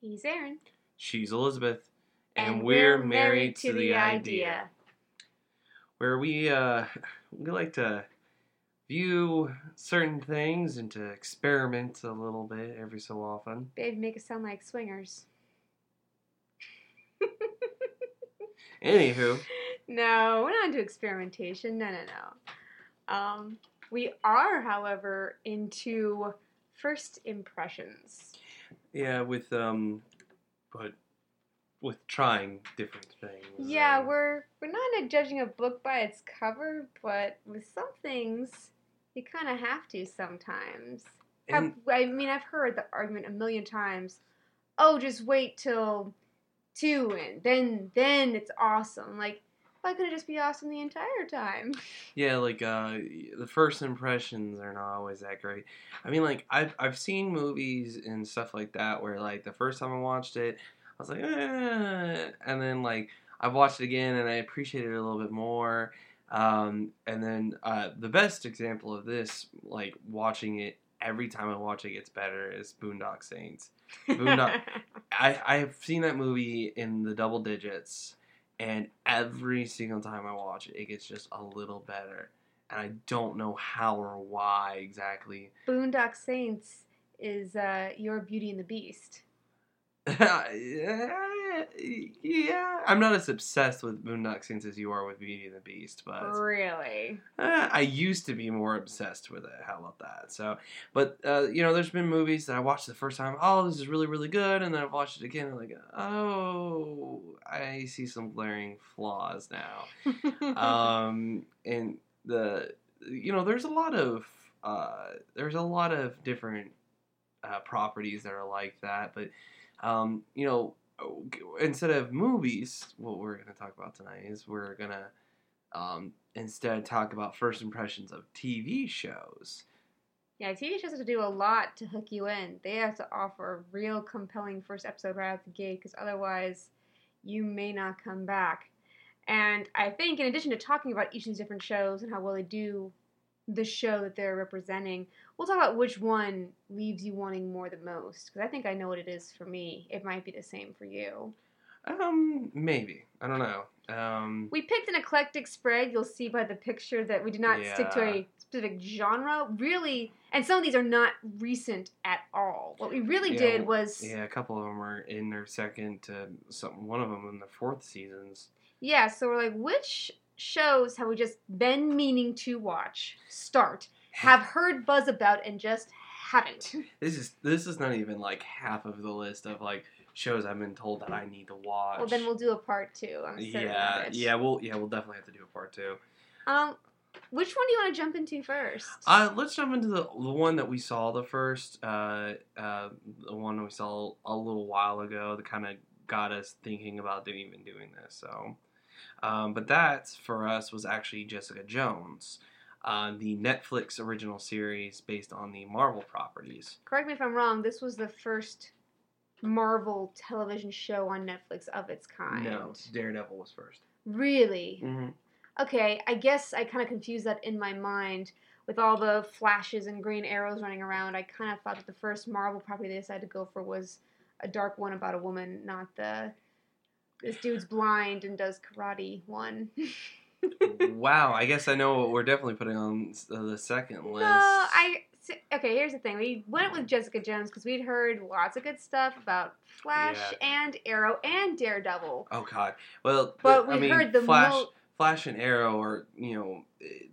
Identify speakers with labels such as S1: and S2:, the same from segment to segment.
S1: He's Aaron.
S2: She's Elizabeth. And, we're, married, to, the, idea. Where we uh we like to view certain things and to experiment a little bit every so often.
S1: Babe, make it sound like swingers.
S2: Anywho,
S1: No, we're not into experimentation. No, no, no. Um, we are, however, into first impressions.
S2: Yeah, with um but with trying different things.
S1: Yeah,
S2: um,
S1: we're we're not judging a book by its cover, but with some things, you kind of have to sometimes.
S2: And-
S1: I mean, I've heard the argument a million times. Oh, just wait till two, and then then it's awesome. Like, why couldn't it just be awesome the entire time?
S2: Yeah, like uh, the first impressions are not always that great. I mean, like I've I've seen movies and stuff like that where like the first time I watched it, I was like, eh, and then like I've watched it again and I appreciate it a little bit more. Um, and then uh, the best example of this, like watching it every time I watch it gets better, is Boondock Saints. Boondock- I I have seen that movie in the double digits, and every single time I watch it, it gets just a little better. And I don't know how or why exactly.
S1: Boondock Saints is uh, your Beauty and the Beast.
S2: yeah, I'm not as obsessed with Boondock Saints as you are with Beauty and the Beast, but
S1: Really?
S2: Uh, I used to be more obsessed with it. How about that? So, but uh, you know, there's been movies that I watched the first time. Oh, this is really, really good, and then I've watched it again, and like, oh, I see some glaring flaws now. um, and the, you know, there's a lot of, uh, there's a lot of different uh, properties that are like that, but, um, you know, instead of movies, what we're going to talk about tonight is we're gonna um, instead talk about first impressions of TV shows.
S1: Yeah, TV shows have to do a lot to hook you in. They have to offer a real compelling first episode right out the gate, because otherwise, you may not come back. And I think, in addition to talking about each of these different shows and how well they do the show that they're representing, we'll talk about which one leaves you wanting more the most. Because I think I know what it is for me. It might be the same for you.
S2: Um, maybe I don't know. Um,
S1: We picked an eclectic spread. You'll see by the picture that we did not stick to a specific genre. Really, and some of these are not recent at all. What we really
S2: Yeah,
S1: did was, yeah.
S2: yeah, a couple of them were in their second to some. One of them in the fourth seasons.
S1: Yeah, so we're like, which shows have we just been meaning to watch, start, have heard buzz about, and just haven't?
S2: This is this is not even like half of the list of like shows I've been told that I need to watch.
S1: Well, then we'll do a part two. I'm
S2: yeah,
S1: it.
S2: yeah, we'll yeah we'll definitely have to do a part two.
S1: Um, which one do you want to jump into first?
S2: Uh, let's jump into the the one that we saw the first, uh, uh, the one we saw a little while ago that kind of got us thinking about doing, even doing this. So, um, but that for us was actually Jessica Jones, uh, the Netflix original series based on the Marvel properties.
S1: Correct me if I'm wrong. This was the first Marvel television show on Netflix of its kind.
S2: No, Daredevil was first.
S1: Really?
S2: Mm-hmm.
S1: Okay, I guess I kind of confused that in my mind with all the flashes and green arrows running around. I kind of thought that the first Marvel property they decided to go for was a dark one about a woman, not the this dude's blind and does karate one.
S2: wow, I guess I know what we're definitely putting on uh, the second list.
S1: No, I. Okay, here's the thing. We went with Jessica Jones because we'd heard lots of good stuff about Flash
S2: Yeah.
S1: and Arrow and Daredevil.
S2: Oh God. Well,
S1: But
S2: I
S1: we
S2: mean,
S1: heard the
S2: Flash,
S1: mo-
S2: Flash and Arrow are you know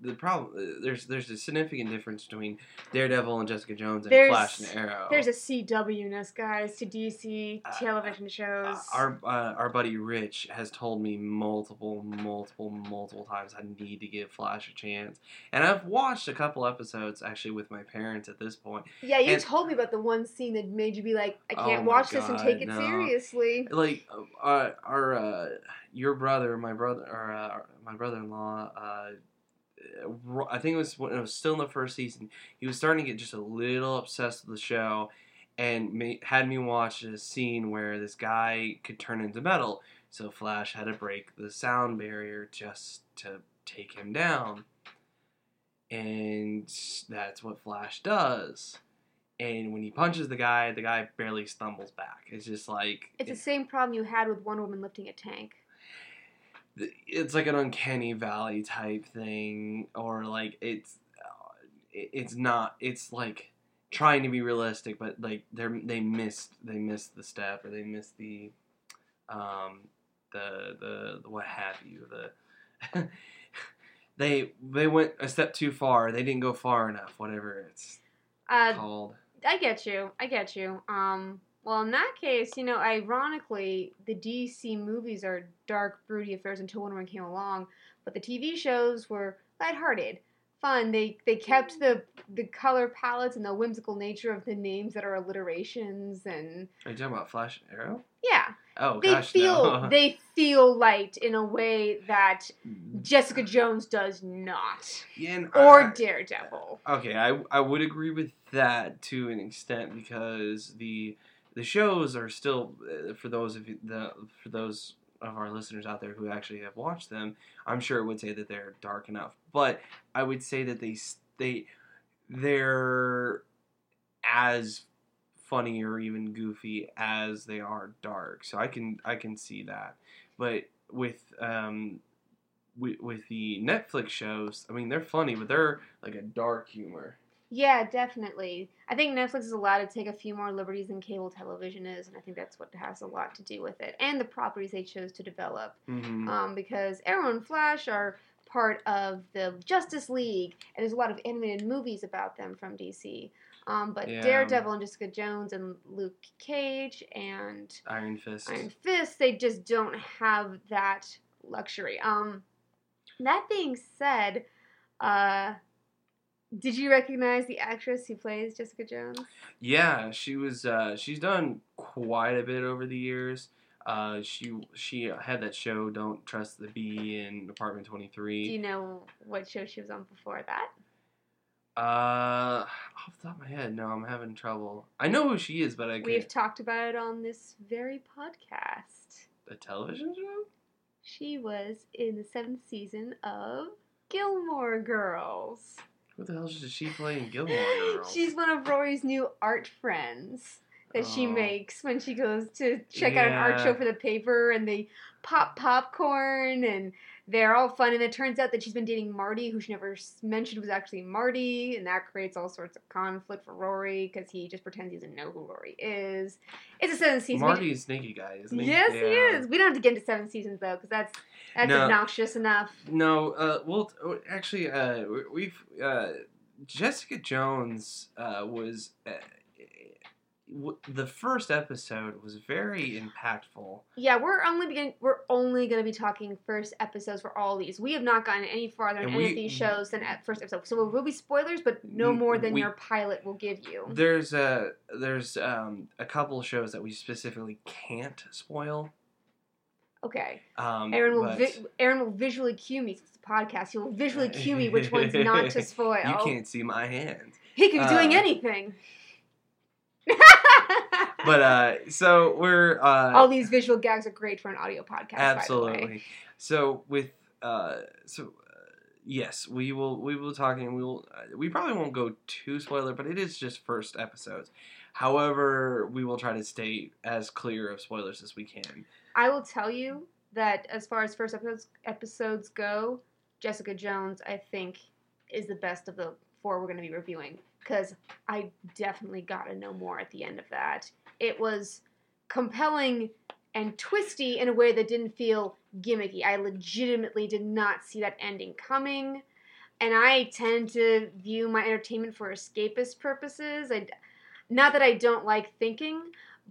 S2: the problem. There's there's a significant difference between Daredevil and Jessica Jones and
S1: There's-
S2: Flash and Arrow.
S1: There's a CW-ness, guys, to DC
S2: Uh,
S1: television shows.
S2: Uh, our uh, our buddy Rich has told me multiple, multiple, multiple times I need to give Flash a chance, and I've watched a couple episodes actually with my parents at this point.
S1: yeah, you
S2: and-
S1: told me about the one scene that made you be like, I
S2: Oh
S1: can't
S2: my
S1: watch this and take it
S2: no.
S1: seriously.
S2: Like uh, our uh, your brother, my brother, or uh, my brother-in-law. I think it was when it was still in the first season. He was starting to get just a little obsessed with the show, and ma- had me watch a scene where this guy could turn into metal. So Flash had to break the sound barrier just to take him down, and that's what Flash does. and when he punches the guy, the guy barely stumbles back. It's just like
S1: It's the same problem you had with Wonder Woman lifting a tank.
S2: It's like an uncanny valley type thing or like it's uh, it's not it's like trying to be realistic but like they're they missed they missed the step or they missed the um the the, the what have you the they they went a step too far they didn't go far enough whatever it's
S1: Uh,
S2: called
S1: I get you. I get you. Um, well, in that case, you know, ironically, the DC movies are dark, broody affairs until Wonder Woman came along, but the TV shows were lighthearted, fun. They they kept the the color palettes and the whimsical nature of the names that are alliterations, and
S2: are you talking about flash and arrow
S1: yeah,
S2: oh
S1: they
S2: gosh
S1: feel
S2: no.
S1: they feel light in a way that Jessica mm. Jones does not,
S2: Yeah, and
S1: or
S2: I-
S1: Daredevil.
S2: Okay, I I would agree with that to an extent because the the shows are still uh, for those of you, the for those of our listeners out there who actually have watched them, I'm sure it would say that they're dark enough. But I would say that they they they're as funny or even goofy as they are dark. So I can I can see that. But with um with, with the Netflix shows, I mean they're funny, but they're like a dark humor.
S1: Yeah, definitely. I think Netflix is allowed to take a few more liberties than cable television is, and I think that's what has a lot to do with it, and the properties they chose to develop.
S2: Mm-hmm.
S1: Um, because Arrow and Flash are part of the Justice League, and there's a lot of animated movies about them from DC. Um, but
S2: Yeah.
S1: Daredevil and Jessica Jones and Luke Cage and
S2: Iron Fist.
S1: Iron Fist, they just don't have that luxury. Um, that being said, uh, did you recognize the actress who plays Jessica Jones?
S2: Yeah, she was. Uh, she's done quite a bit over the years. Uh, she she had that show "Don't Trust the Bee" in Apartment Twenty Three.
S1: Do you know what show she was on before that?
S2: Uh, off the top of my head, no, I'm having trouble. I know who she is, but I can't.
S1: We've talked about it on this very podcast.
S2: A television show?
S1: She was in the seventh season of Gilmore Girls.
S2: What the hell did she play in Gilmore Girls?
S1: She's one of Rory's new art friends that she
S2: Oh.
S1: makes when she goes to check out an art show for the paper and they pop popcorn and they're all fun and it turns out that she's been dating Marty who she never mentioned was actually Marty and that creates all sorts of conflict for Rory because he just pretends he doesn't know who Rory is. It's a seventh season. We-
S2: Marty's sneaky guy, isn't he?
S1: Yes, he is. We don't have to get into seven seasons though, because that's that's
S2: No.
S1: obnoxious enough.
S2: No, uh, well, t- actually, uh, we- we've uh, Jessica Jones uh, was uh, w- the first episode was very impactful.
S1: Yeah, we're only begin- we're only going to be talking first episodes for all these. We have not gotten any farther in any of these shows than at first episode. So there will be spoilers, but no
S2: Mm,
S1: more than
S2: we-
S1: your pilot will give you.
S2: There's a there's um, a couple of shows that we specifically can't spoil.
S1: Okay.
S2: Um,
S1: Aaron will
S2: but
S1: vi- Aaron will visually cue me. Since it's a podcast. He will visually cue me which ones not to spoil.
S2: you can't see my hand.
S1: He could be doing
S2: uh,
S1: anything.
S2: But uh, so we're uh,
S1: all these visual gags are great for an audio podcast. By the way.
S2: Absolutely. So with uh, so uh, yes, we will we will talking. We will uh, we probably won't go too spoiler, but it is just first episodes. However, we will try to stay as clear of spoilers as we can.
S1: I will tell you that as far as first episodes episodes go, Jessica Jones I think is the best of the four we're going to be reviewing because I definitely got to know more at the end of that. It was compelling and twisty in a way that didn't feel gimmicky. I legitimately did not see that ending coming. And I tend to view my entertainment for escapist purposes. I, not that I don't like thinking,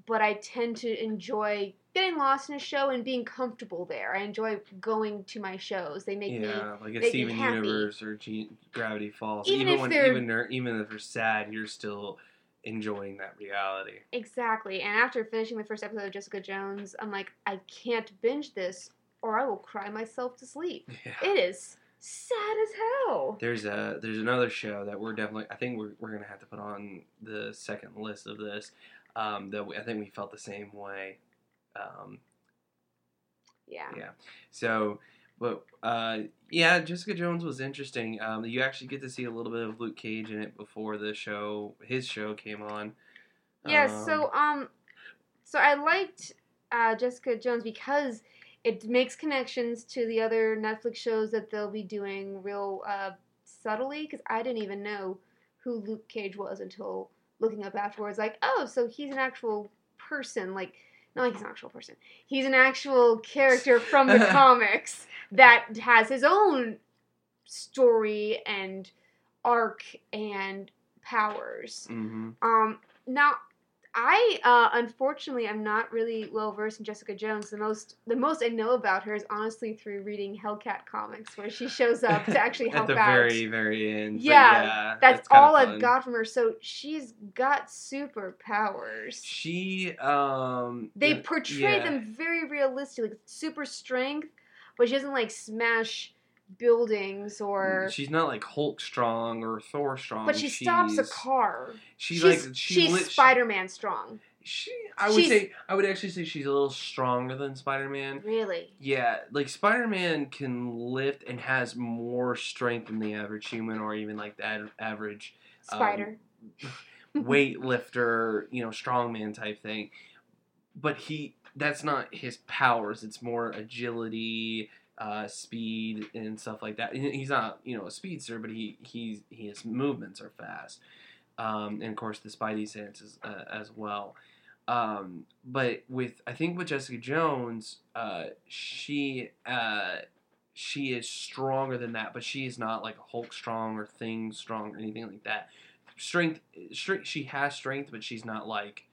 S1: but I tend to enjoy getting lost in a show and being comfortable there. I enjoy going to my shows. They make me
S2: yeah, like a Steven. Universe or G- Gravity Falls.
S1: Even
S2: Even,
S1: if
S2: when
S1: they're-
S2: even even if they're sad, you're still enjoying that reality.
S1: exactly. And after finishing the first episode of Jessica Jones, I'm like, I can't binge this, or I will cry myself to sleep.
S2: Yeah.
S1: It is sad as hell.
S2: There's a there's another show that we're definitely I think we're we're gonna have to put on the second list of this. Um, that we, I think we felt the same way. Um,
S1: Yeah.
S2: yeah. So, But uh, yeah, Jessica Jones was interesting. Um, you actually get to see a little bit of Luke Cage in it before the show, his show came on.
S1: Yeah,
S2: Um,
S1: so um, so I liked uh, Jessica Jones because it makes connections to the other Netflix shows that they'll be doing real uh, subtly. Because I didn't even know who Luke Cage was until looking up afterwards. Like, oh, so he's an actual person. Like, not like he's an actual person. He's an actual character from the comics that has his own story and arc and powers.
S2: mhm.
S1: Um, now, I uh, unfortunately am not really well versed in Jessica Jones. The most the most I know about her is honestly through reading Hellcat comics, where she shows up to actually help out.
S2: at the
S1: out.
S2: very very end.
S1: Yeah,
S2: yeah
S1: That's,
S2: kinda
S1: all. I've got from her. So she's got superpowers.
S2: She um
S1: They portray
S2: yeah.
S1: them very realistically, like super strength, but she doesn't like smash buildings or.
S2: She's not like Hulk strong or Thor strong.
S1: but she stops a car.
S2: She
S1: she's
S2: like she
S1: she's
S2: lit-
S1: Spider Man strong.
S2: She, I would
S1: she's-
S2: say, I would actually say she's a little stronger than Spider Man.
S1: Really?
S2: Yeah, like Spider Man can lift and has more strength than the average human, or even like the ad- average Um,
S1: Spider.
S2: weightlifter, you know, strongman type thing. But he, that's not his powers. It's more agility, uh, speed, and stuff like that. He's not, you know, a speedster, but he he's his movements are fast, um, and of course the Spidey senses uh, as well. Um, but with I think with Jessica Jones, uh, she uh, she is stronger than that, but she is not like Hulk strong or Thing strong or anything like that. Strength, strength. She has strength, but she's not like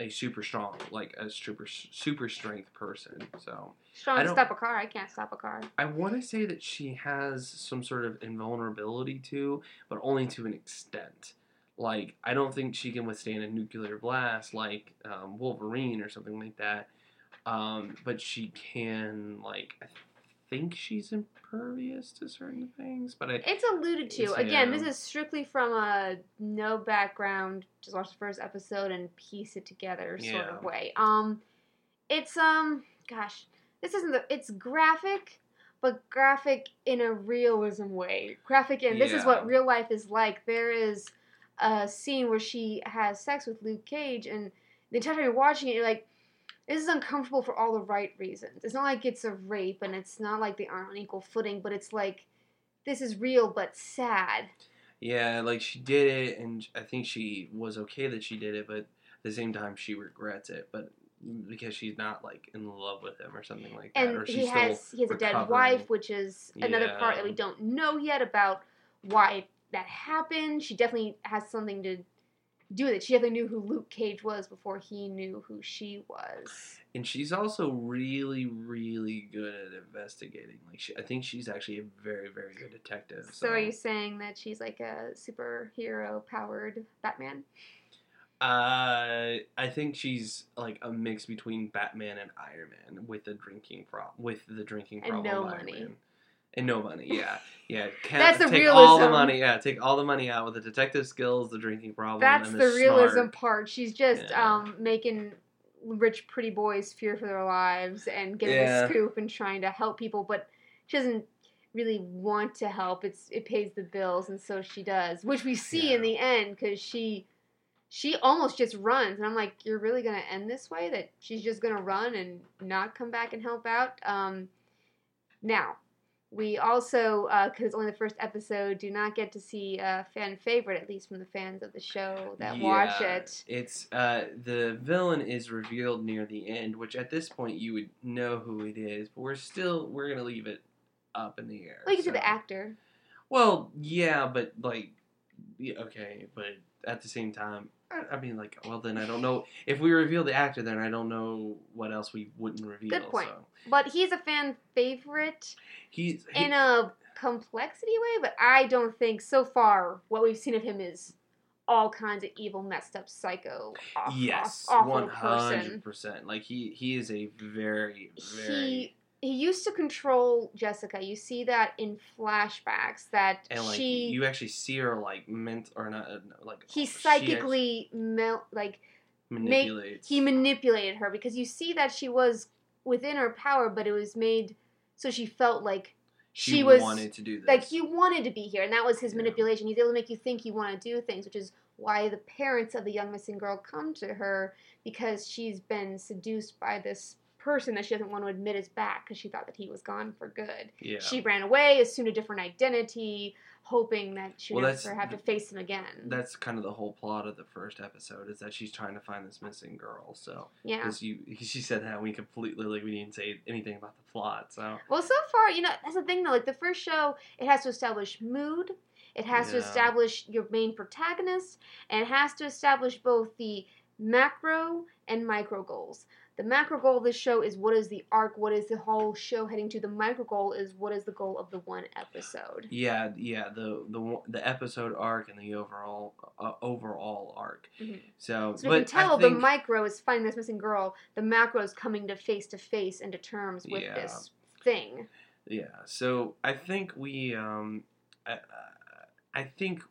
S2: a super strong, like a super super strength person. So
S1: Strong
S2: I
S1: to stop a car. I can't stop a car.
S2: I want to say that she has some sort of invulnerability too, but only to an extent. Like I don't think she can withstand a nuclear blast like um, Wolverine or something like that. Um, but she can like I think she's impervious to certain things, but I
S1: It's alluded to.
S2: It's-
S1: Again,
S2: yeah.
S1: this is strictly from a no background, just watch the first episode and piece it together sort
S2: Yeah.
S1: of way. Um, it's um, gosh, this isn't the. It's graphic, but graphic in a realism way. Graphic in this is what real life is like. There is a scene where she has sex with Luke Cage, and the entire time you're watching it, you're like. This is uncomfortable for all the right reasons. It's not like it's a rape, and it's not like they aren't on equal footing, but it's like this is real but sad.
S2: yeah, like she did it, and I think she was okay that she did it, but at the same time she regrets it, but because she's not like in love with him or something like that, or
S1: And
S2: she's
S1: he has he has a dead wife, which is another part that we don't know yet about why that happened. She definitely has something to do with it. She definitely knew who Luke Cage was before he knew who she was.
S2: And she's also really, really good at investigating. Like, she, I think she's actually a very, very good detective.
S1: So, are you saying that she's like a superhero powered Batman?
S2: Uh, I think she's like a mix between Batman and Iron Man with the drinking problem. With the drinking
S1: And no money.
S2: Man. And no money, yeah, yeah.
S1: That's the
S2: take all the money. Yeah, take all the money out with the detective skills, the drinking problem.
S1: That's
S2: and
S1: the,
S2: the,
S1: realism
S2: smart.
S1: part. She's just
S2: Yeah.
S1: um making rich pretty boys fear for their lives and getting
S2: Yeah.
S1: the scoop and trying to help people, but she doesn't really want to help. It's it pays the bills, and so she does, which we see in the end because she she almost just runs, and I'm like, you're really gonna end this way? That she's just gonna run and not come back and help out? Um, now. We also, because it's only the first episode, do not get to see a fan favorite, at least from the fans of the show that watch it.
S2: It's uh, the villain is revealed near the end, which at this point you would know who it is, but we're still we're gonna leave it up in the air.
S1: Well, you can see
S2: so-
S1: the actor.
S2: Well, yeah, but like, okay, but at the same time, I, I mean, like, well, then I don't know if we reveal the actor, then I don't know what else we wouldn't reveal.
S1: Good point.
S2: So.
S1: But he's a fan favorite
S2: He's he,
S1: in a complexity way, but I don't think so far what we've seen of him is all kinds of evil, messed up, psycho, off,
S2: yes, one hundred percent. Like he he is a very very
S1: He he used to control Jessica. You see that in flashbacks that
S2: and like
S1: she
S2: you actually see her like ment or not uh, like
S1: he psychically melt like
S2: manipulates.
S1: he manipulated her because you see that she was within her power, but it was made so she felt like
S2: She,
S1: she was-
S2: wanted to do this.
S1: like he wanted to be here, and that was his
S2: Yeah.
S1: manipulation. He's able to make you think you want to do things, which is why the parents of the young missing girl come to her because she's been seduced by this person that she doesn't want to admit is back because she thought that he was gone for good.
S2: yeah.
S1: She ran away, assumed a different identity, hoping that she would
S2: Well,
S1: never have to face him again.
S2: That's kind of the whole plot of the first episode is that she's trying to find this missing girl. So
S1: yeah.
S2: because you, she said that we completely like we didn't say anything about the plot. So
S1: Well, so far, you know, that's the thing though. Like the first show, it has to establish mood, it has to establish your main protagonist, and it has to establish both the macro and micro goals. The macro goal of this show is what is the arc, what is the whole show heading to. The micro goal is what is the goal of the one episode.
S2: yeah, yeah, the the the episode arc and the overall uh, overall arc.
S1: Mhm.
S2: So,
S1: So
S2: but
S1: we can tell
S2: I think,
S1: the micro is finding this missing girl, the macro is coming to face to face and to terms with
S2: Yeah.
S1: this thing.
S2: Yeah, so I think we, um, I, I think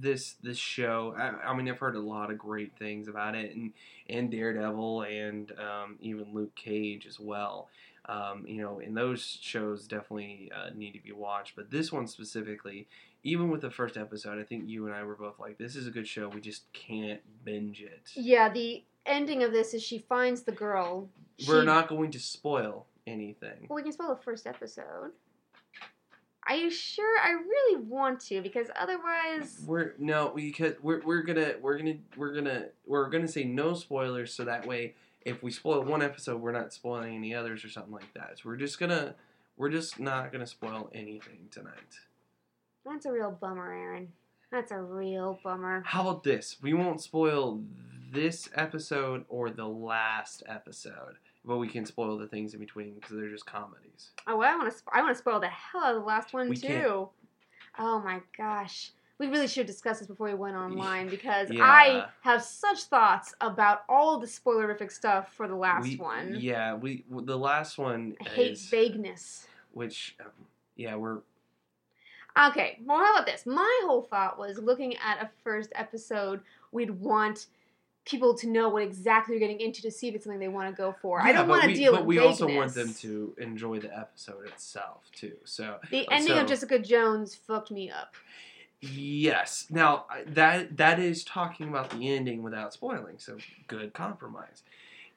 S2: this this show. I, I mean, I've heard a lot of great things about it, and and Daredevil, and um, even Luke Cage as well. Um, you know, and those shows definitely uh, need to be watched. But this one specifically, even with the first episode, I think you and I were both like, "This is a good show. We just can't binge it."
S1: Yeah, the ending of this is she finds the girl.
S2: We're
S1: She-
S2: not going to spoil anything.
S1: Well, we can spoil the first episode. Are you sure? I really want to because otherwise,
S2: We're no because we're we're gonna we're gonna we're gonna we're gonna say no spoilers so that way if we spoil one episode we're not spoiling any others or something like that. So we're just gonna we're just not gonna spoil anything tonight.
S1: that's a real bummer, Aaron. That's a real bummer.
S2: How about this? We won't spoil this episode or the last episode, but we can spoil the things in between because they're just comedies.
S1: Oh, well, I want to. Sp- I want to spoil the hell out of the last one
S2: We
S1: too.
S2: can't.
S1: Oh my gosh. We really should discuss this before we went online because
S2: Yeah.
S1: I have such thoughts about all the spoilerific stuff for the last
S2: We-
S1: one.
S2: Yeah, we the last one
S1: I hate
S2: is
S1: vagueness.
S2: which um, yeah we're
S1: Okay, well, how about this? My whole thought was looking at a first episode, we'd want people to know what exactly you're getting into to see if it's something they want to go for. I don't want to deal
S2: but
S1: with But
S2: we
S1: vagueness.
S2: also want them to enjoy the episode itself too. So
S1: The ending
S2: so-
S1: of Jessica Jones fucked me up.
S2: yes, now that that is talking about the ending without spoiling. So good compromise,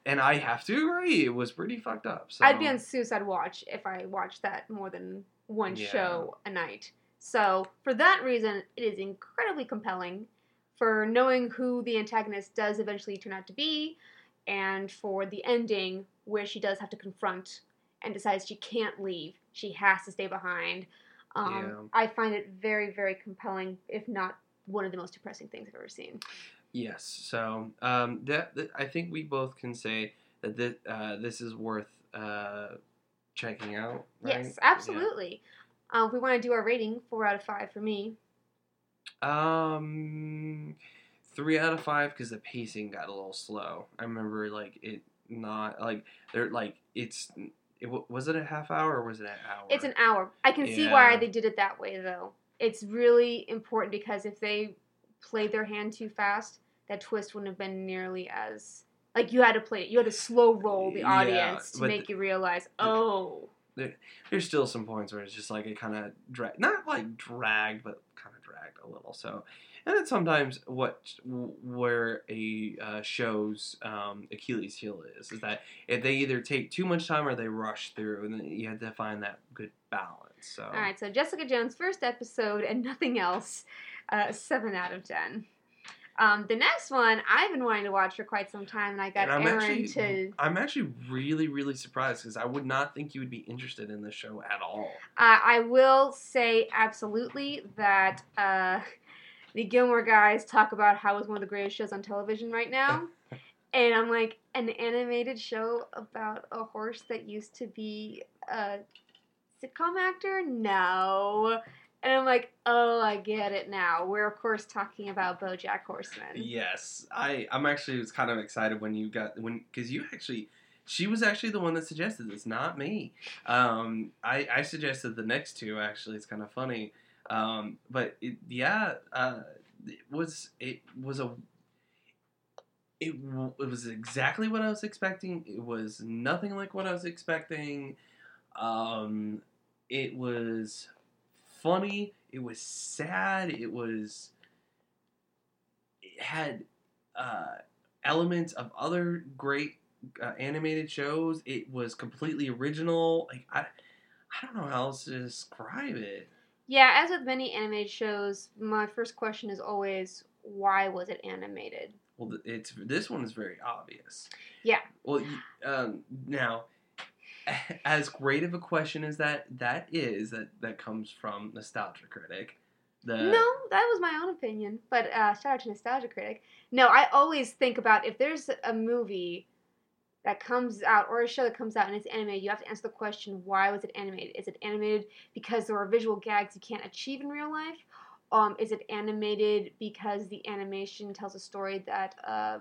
S2: and I have to agree, it was pretty fucked up. So
S1: I'd be on suicide watch if I watched that more than one
S2: Yeah.
S1: show a night. So for that reason, it is incredibly compelling for knowing who the antagonist does eventually turn out to be, and for the ending where she does have to confront and decides she can't leave, she has to stay behind. Um,
S2: Yeah.
S1: I find it very, very compelling, if not one of the most depressing things I've ever seen.
S2: yes. So um, that, that I think we both can say that this uh, this is worth uh, checking out. Right?
S1: Yes, absolutely. Uh, we want to do our rating, four out of five for me.
S2: Um, three out of five because the pacing got a little slow. I remember like it not like they're like it's it was it a half hour or was it an hour?
S1: It's an hour. I can see why they did it that way, though. It's really important because if they played their hand too fast, that twist wouldn't have been nearly as like you had to play it. You had to slow roll the
S2: Yeah,
S1: audience to make you realize, oh,
S2: There's still some points where it's just like it kind of drag not like dragged but kind of a little. So and then sometimes what where a uh, show's um, Achilles heel is is that if they either take too much time or they rush through, and you have to find that good balance. So
S1: all right. So Jessica Jones first episode and nothing else. Uh, seven out of ten. Um, the next one I've been wanting to watch for quite some time, and I got
S2: And I'm
S1: Aaron
S2: actually,
S1: to.
S2: I'm actually really, really surprised because I would not think you would be interested in this show at all.
S1: Uh, I will say absolutely that uh, the Gilmore Guys talk about how it's one of the greatest shows on television right now. and I'm like, an animated show about a horse that used to be a sitcom actor? No. And I'm like, oh, I get it now. We're, of course, talking about Bojack Horseman.
S2: Yes, I, I'm actually was kind of excited when you got when because you actually. She was actually the one that suggested this, not me. Um, I, I suggested the next two. Actually, it's kind of funny. Um, but it, yeah, uh, it was it was a it, it was exactly what I was expecting. It was nothing like what I was expecting. Um, it was funny. It was sad. It was. It had uh, elements of other great uh, animated shows. It was completely original. Like I, I don't know how else to describe it.
S1: Yeah, as with many animated shows, my first question is always why was it animated?
S2: Well, it's this one is very obvious.
S1: Yeah.
S2: Well, um, now, as great of a question as that that is, that that comes from Nostalgia Critic. The
S1: no, that was my own opinion. But uh, shout out to Nostalgia Critic. No, I always think about if there's a movie that comes out or a show that comes out and it's animated, you have to answer the question why was it animated? Is it animated because there are visual gags you can't achieve in real life? Um, is it animated because the animation tells a story that a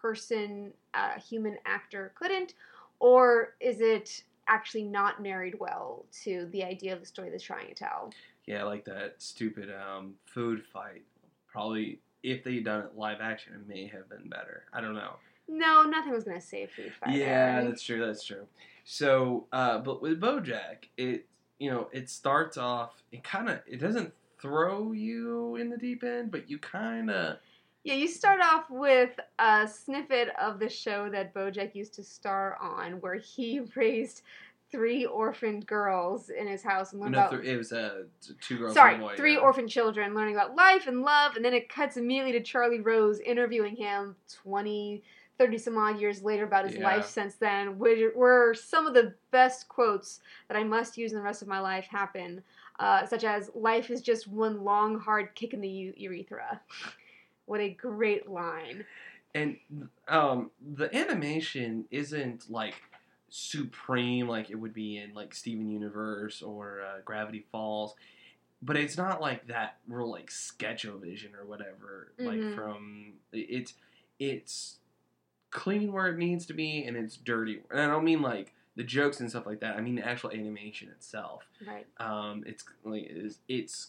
S1: person, a human actor couldn't? Or is it actually not married well to the idea of the story that's trying to tell?
S2: yeah, like that stupid um, food fight. Probably if they'd done it live action, it may have been better. I don't know.
S1: No, nothing was gonna save Food Fight.
S2: Yeah,
S1: right?
S2: that's true. That's true. So, uh, but with BoJack, it you know it starts off. It kind of it doesn't throw you in the deep end, but you kind of
S1: Yeah, you start off with a snippet of the show that Bojack used to star on, where he raised three orphaned girls in his house and learned
S2: no,
S1: about.
S2: th- it was uh, two girls.
S1: Sorry,
S2: boy,
S1: three
S2: yeah.
S1: orphan children learning about life and love, and then it cuts immediately to Charlie Rose interviewing him 20, 30 some odd years later about his
S2: Yeah.
S1: life since then, which were some of the best quotes that I must use in the rest of my life happen, uh, such as, Life is just one long, hard kick in the u- urethra. What a great line.
S2: and um, the animation isn't like supreme like it would be in like Steven Universe or uh, Gravity Falls, but it's not like that real like Sketchovision or whatever. Like
S1: Mhm.
S2: from it's it's clean where it needs to be and it's dirty. And I don't mean like the jokes and stuff like that. I mean the actual animation itself.
S1: Right.
S2: Um, it's like it's, it's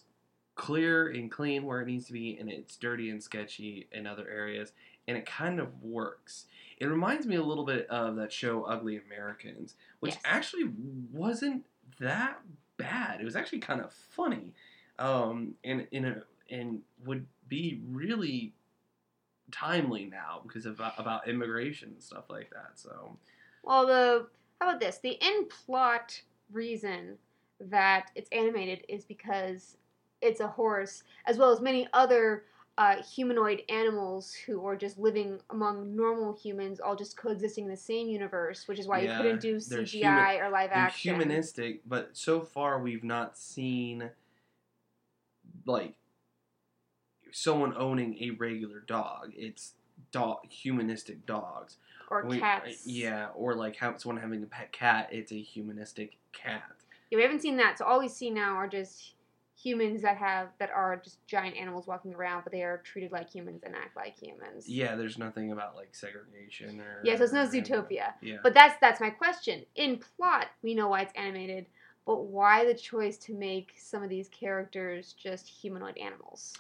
S2: clear and clean where it needs to be, and it's dirty and sketchy in other areas, and it kind of works. It reminds me a little bit of that show Ugly Americans, which
S1: Yes.
S2: actually wasn't that bad. It was actually kind of funny, um, and in a and would be really timely now because of about immigration and stuff like that. So
S1: Well, the how about this? The in plot reason that it's animated is because it's a horse, as well as many other uh, humanoid animals who are just living among normal humans, all just coexisting in the same universe, which is why
S2: Yeah,
S1: you couldn't do CGI or live action.
S2: humanistic, but so far we've not seen like someone owning a regular dog. It's dog humanistic dogs
S1: or
S2: We-
S1: cats.
S2: yeah, or like how someone having a pet cat. It's a humanistic cat.
S1: Yeah, we haven't seen that. So all we see now are just humans that have that are just giant animals walking around, but they are treated like humans and act like humans.
S2: Yeah, there's nothing about like segregation or
S1: Yeah, so it's no Zootopia.
S2: Yeah,
S1: But that's that's my question. In plot, we know why it's animated, but why the choice to make some of these characters just humanoid animals?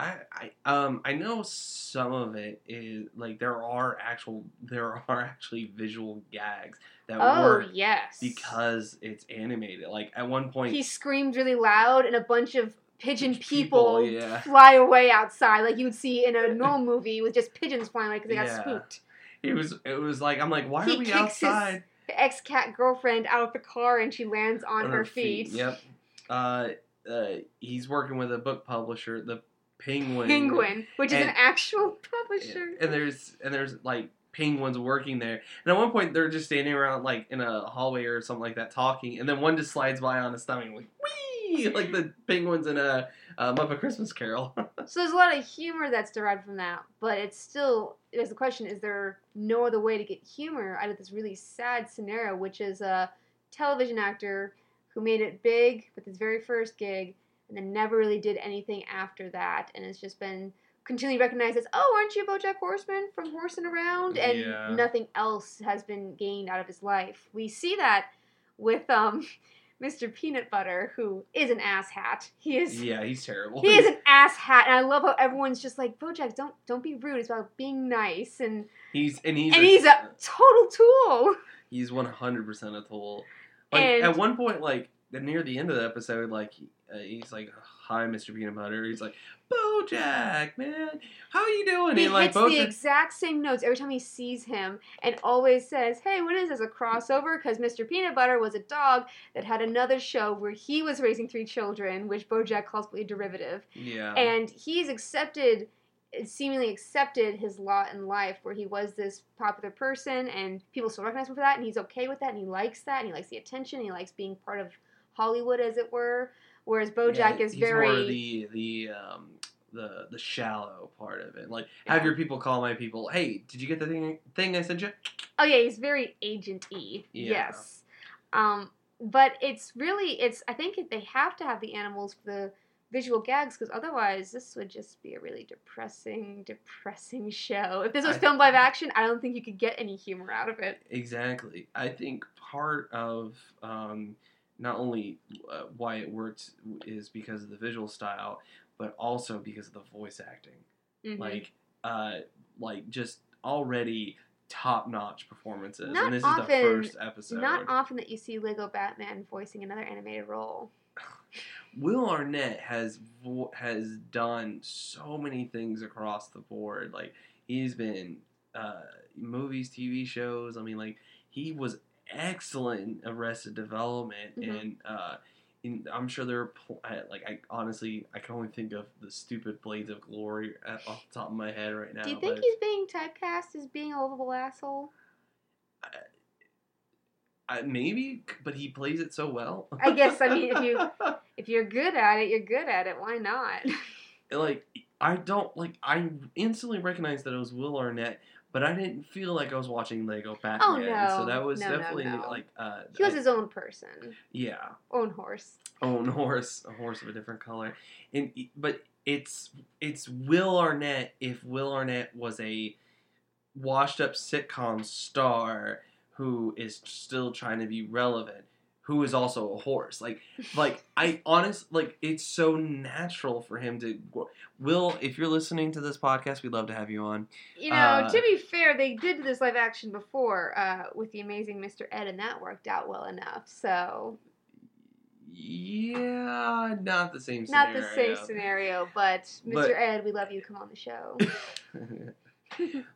S2: I, I um I know some of it is like there are actual there are actually visual gags that
S1: Oh
S2: work
S1: yes,
S2: because it's animated. Like at one point,
S1: he screamed really loud, and a bunch of pigeon
S2: People,
S1: people,
S2: yeah.
S1: fly away outside, like you would see in a normal movie with just pigeons flying away because they got
S2: Yeah.
S1: spooked.
S2: it was it was like I'm like, why
S1: He
S2: are we outside
S1: Ex cat girlfriend out of the car, and she lands on, her, feet.
S2: Yep. Uh, uh, he's working with a book publisher, the Penguin.
S1: Penguin, which is an actual publisher.
S2: And there's and there's like penguins working there. And at one point they're just standing around like in a hallway or something like that talking, and then one just slides by on his stomach like wee like the penguins in a, a Muppet Christmas Carol.
S1: So there's a lot of humor that's derived from that, but it's still there's the question: Is there no other way to get humor out of this really sad scenario, which is a television actor who made it big with his very first gig, and then never really did anything after that, and it's just been continually recognized as, oh, aren't you BoJack Horseman from Horsing Around? And
S2: Yeah.
S1: nothing else has been gained out of his life. We see that with um, Mr. Peanut Butter, who is an asshat. He is
S2: yeah, he's terrible.
S1: he is an ass hat, and I love how everyone's just like, Bojack, don't don't be rude. It's about being nice, and
S2: He's and he's
S1: and he's a total tool.
S2: he's one hundred percent a tool. Like
S1: And-
S2: at one point, like near the end of the episode, like uh, he's like, "Hi, Mr. Peanut Butter." He's like, "BoJack, man, how are you doing?"
S1: He
S2: and like
S1: hits the exact same notes every time he sees him, and always says, "Hey, what is this? A crossover?" Because Mr. Peanut Butter was a dog that had another show where he was raising three children, which BoJack calls a derivative,
S2: yeah,
S1: and he's accepted, seemingly accepted his lot in life, where he was this popular person, and people still recognize him for that, and he's okay with that, and he likes that, and he likes the attention, and he likes being part of Hollywood, as it were. Whereas BoJack
S2: Yeah,
S1: is
S2: he's
S1: very
S2: more the the um the the shallow part of it. Like have your people call my people. Hey, did you get the thing thing I sent you?
S1: Oh yeah, he's very agent y.
S2: Yeah.
S1: Yes. Um, but it's really it's I think they have to have the animals for the visual gags because otherwise this would just be a really depressing, depressing show. If this was
S2: I-
S1: filmed live action, I don't think you could get any humor out of it.
S2: Exactly. I think part of um, not only uh, why it works is because of the visual style, but also because of the voice acting.
S1: Mhm.
S2: Like, uh, like just already top notch performances.
S1: Not
S2: and this is the first episode.
S1: Not often that you see Lego Batman voicing another animated role.
S2: Will Arnett has vo- has done so many things across the board. Like he's been uh, movies, TV shows. I mean, like he was excellent in Arrested Development,
S1: Mhm.
S2: and uh, in, I'm sure there are pl- I- like I honestly I can only think of the stupid Blades of Glory at, off the top of my head right now.
S1: Do you think he's being typecast as being a lovable asshole?
S2: I, maybe, but he plays it so well.
S1: I guess, I mean, if you- If you're good at it, you're good at it. Why not?
S2: like I don't like I instantly recognized that it was Will Arnett, but I didn't feel like I was watching Lego Batman.
S1: Oh, no.
S2: So that was
S1: No, no,
S2: definitely
S1: no.
S2: like uh
S1: he was
S2: I-
S1: his own person,
S2: yeah,
S1: own horse.
S2: own horse, a horse of a different color. And but it's it's Will Arnett if Will Arnett was a washed up sitcom star who is still trying to be relevant. Who is also a horse? Like, like I honest, like it's so natural for him to. Will, if you're listening to this podcast, we'd love to have you on.
S1: You know,
S2: Uh,
S1: to be fair, they did this live action before uh, with the amazing Mr. Ed, and that worked out well enough. So
S2: Yeah, not the same
S1: not
S2: scenario.
S1: the same scenario, but Mr.
S2: But-
S1: Ed, we love you. Come on the show.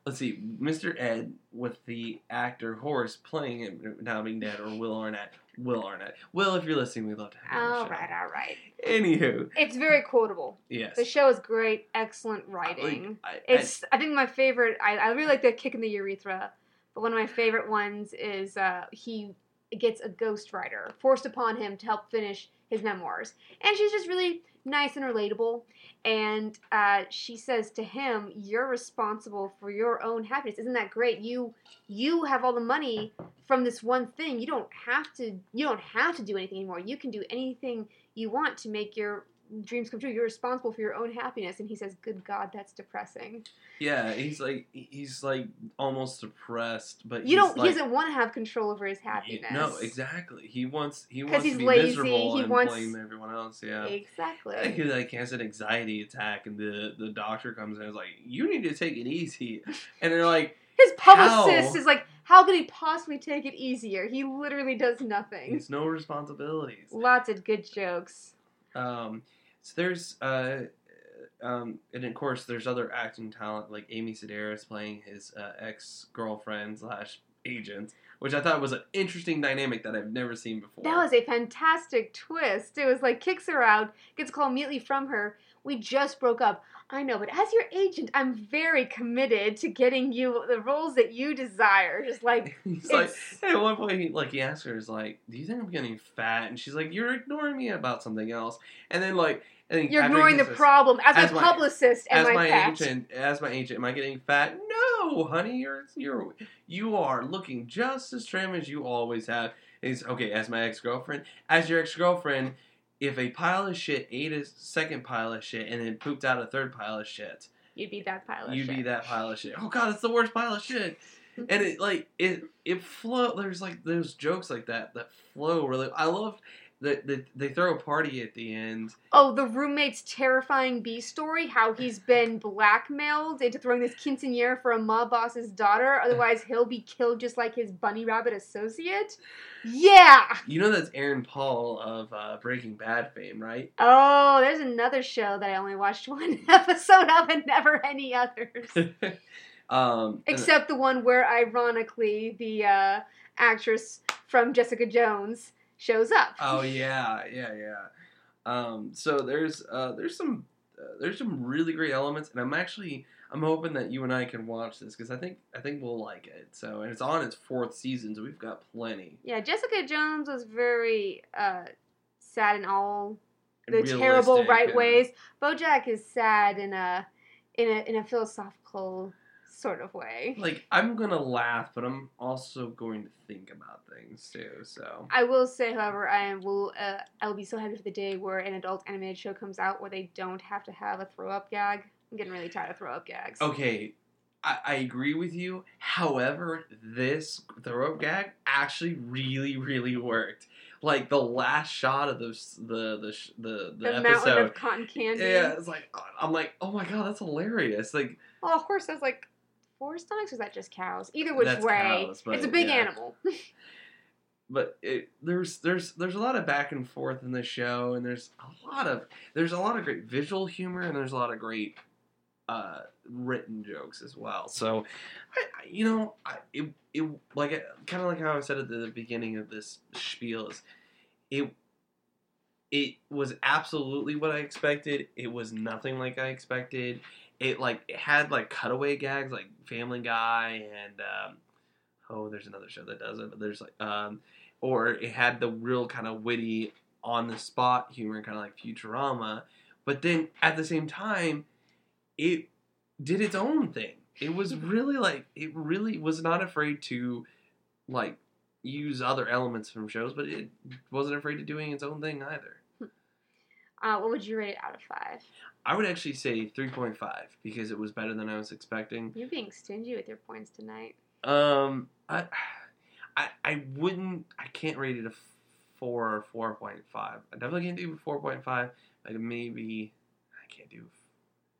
S2: Let's see, Mr. Ed with the actor Horace playing him now being dead, or Will Arnett. Will Arnett. Will, if you're listening, we'd love to have you
S1: all right, all right.
S2: Anywho,
S1: It's very quotable.
S2: yes.
S1: The show is great, excellent writing.
S2: Like, I-
S1: It's I think my favorite. I, I really like the kick in the urethra, but one of my favorite ones is uh, he gets a ghostwriter forced upon him to help finish his memoirs, and she's just really nice and relatable. And uh, she says to him, "You're responsible for your own happiness. Isn't that great? You you have all the money from this one thing. You don't have to you don't have to do anything anymore. You can do anything you want to make your dreams come true. You're responsible for your own happiness." And he says, "Good God, that's depressing."
S2: yeah, he's like he's like almost depressed, but
S1: You don't.
S2: Like,
S1: he doesn't want to have control over his
S2: he-
S1: happiness.
S2: no, exactly. He wants he wants
S1: he's
S2: to be
S1: lazy,
S2: miserable
S1: he
S2: and
S1: wants-
S2: blame everyone else. Yeah.
S1: Exactly.
S2: He like has an anxiety attack, and the the doctor comes in and is like, "You need to take it easy," and they're like,
S1: His publicist
S2: How?
S1: is like, how could he possibly take it easier? He literally does nothing.
S2: "It's no responsibilities."
S1: Lots of good jokes.
S2: Um, so there's uh, um, and of course there's other acting talent like Amy Sedaris playing his uh, ex girlfriend slash agent, which I thought was an interesting dynamic that I've never seen before.
S1: That was a fantastic twist. It was like kicks her out, gets a call immediately from her. We just broke up. I know, but as your agent, I'm very committed to getting you the roles that you desire. Just like
S2: He's like, at one point, he, like he asks her, "Is like, do you think I'm getting fat?" And she's like, "You're ignoring me about something else." And then like,
S1: you're ignoring the problem. As,
S2: as
S1: my
S2: my-
S1: publicist
S2: as
S1: my, pet.
S2: agent, as my agent, am I getting fat? No, honey, you're you're you are looking just as trim as you always have. Is okay. As my ex girlfriend, as your ex girlfriend, if a pile of shit ate a second pile of shit and then pooped out a third pile of shit,
S1: You'd be that pile of
S2: you'd
S1: shit.
S2: be that pile of shit. Oh god, it's the worst pile of shit. And it like it it flow. There's like those jokes like that that flow really. I love they, they, they throw a party at the end.
S1: Oh, the roommate's terrifying B story, how he's been blackmailed into throwing this quinceanera for a mob boss's daughter, otherwise he'll be killed just like his bunny rabbit associate. Yeah!
S2: You know that's Aaron Paul of uh, Breaking Bad fame, right?
S1: Oh, there's another show that I only watched one episode of and never any others.
S2: um,
S1: Except the one where, ironically, the uh, actress from Jessica Jones shows up.
S2: Oh yeah, yeah, yeah. Um, so there's uh, there's some uh, there's some really great elements, and I'm actually I'm hoping that you and I can watch this because I think I think we'll like it. So and it's on its fourth season, so we've got plenty.
S1: Yeah, Jessica Jones was very uh, sad in all the terrible right
S2: and-
S1: ways. BoJack is sad in a in a in a philosophical sort of way.
S2: Like I'm gonna laugh, but I'm also going to think about things too. So
S1: I will say, however, I will uh, I will be so happy for the day where an adult animated show comes out where they don't have to have a throw up gag. I'm getting really tired of throw up gags.
S2: okay. I, I agree with you. However, this throw up gag actually really, really worked. Like the last shot of the the the the, the,
S1: the
S2: episode.
S1: of cotton candy.
S2: Yeah, it's like I'm like, oh my god, that's hilarious. Like,
S1: Well, a horse has like four stomachs, or is that just cows? Either which
S2: That's
S1: way,
S2: cows,
S1: it's a big
S2: yeah.
S1: animal.
S2: but it, there's there's there's a lot of back and forth in the show, and there's a lot of there's a lot of great visual humor, and there's a lot of great uh, written jokes as well. So, I, I you know, I, it it like kind of like how I said at the beginning of this spiel is it. It was absolutely what I expected. It was nothing like I expected. It like it had like cutaway gags like Family Guy and um, oh, there's another show that does it, but there's like um, or it had the real kind of witty on the spot humor, kind of like Futurama. But then at the same time, it did its own thing. It was really like it really was not afraid to like use other elements from shows, but it wasn't afraid of doing its own thing either.
S1: Uh, what would you rate out of five?
S2: I would actually say 3.5 because it was better than I was expecting.
S1: You're being stingy with your points tonight.
S2: Um, I, I, I wouldn't. I can't rate it a four or four point five. I definitely can't do four point five. Like maybe I can't do.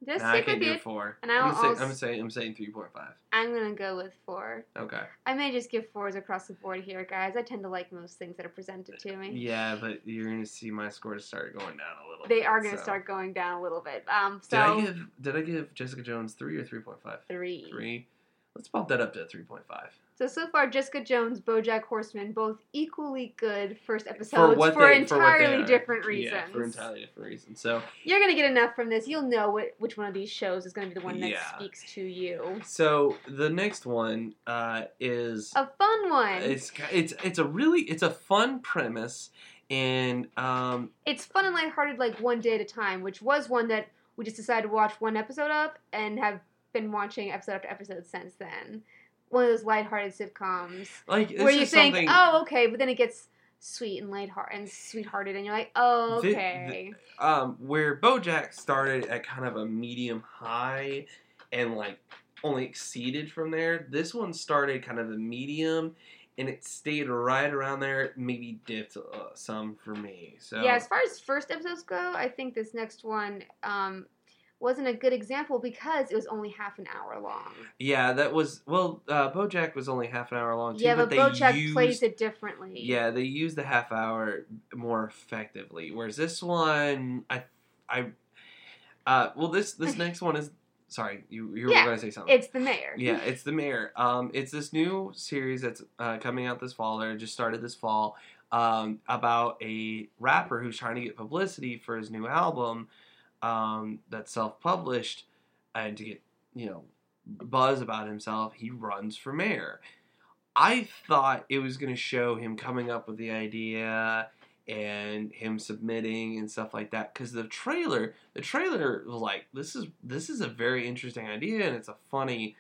S1: Just
S2: Nah, I can't do four.
S1: And I
S2: I'm saying,
S1: also-
S2: I'm saying I'm saying three point five.
S1: I'm gonna go with four.
S2: Okay.
S1: I may just give fours across the board here, guys. I tend to like most things that are presented to me.
S2: Yeah, but you're gonna see my scores start going down a little.
S1: They
S2: bit,
S1: are gonna
S2: so.
S1: start going down a little bit. Um,
S2: Did I
S1: so
S2: give Did I give Jessica Jones three or three point five?
S1: three.
S2: Three. Let's bump that up to three point five.
S1: So so far, Jessica Jones, BoJack Horseman, both equally good first episodes for,
S2: for they
S1: entirely
S2: are.
S1: different reasons.
S2: Yeah, for entirely different reasons. So
S1: You're gonna get enough from this. You'll know what, which one of these shows is gonna be the one that
S2: Yeah.
S1: speaks to you.
S2: so the next one uh, is
S1: A fun one.
S2: It's it's it's a really it's a fun premise, and um,
S1: it's fun and lighthearted, like one day at a time, which was one that we just decided to watch one episode of and have been watching episode after episode since then. One of those lighthearted sitcoms
S2: like
S1: where you think,
S2: something.
S1: "Oh, okay," but then it gets sweet and lighthearted and sweethearted, and you're like, "Oh, okay."
S2: um, where BoJack started at kind of a medium high, and like only exceeded from there. This one started kind of a medium, and it stayed right around there. Maybe dipped uh, some for me. So
S1: Yeah, as far as first episodes go, I think this next one um, wasn't a good example because it was only half an hour long.
S2: yeah, that was well. Uh, BoJack was only half an hour long too,
S1: yeah, but,
S2: they
S1: BoJack
S2: used,
S1: plays it differently.
S2: Yeah, they use the half hour more effectively. Whereas this one, I, I, uh, well, this this next one is. Sorry, you you were
S1: Yeah,
S2: going to say something.
S1: it's the mayor.
S2: yeah, it's the mayor. Um, it's this new series that's uh, coming out this fall, or just started this fall, um, about a rapper who's trying to get publicity for his new album, um, that's self-published, and to get you know buzz about himself, he runs for mayor. I thought it was going to show him coming up with the idea and him submitting and stuff like that because the trailer the trailer was like this is this is a very interesting idea and it's a funny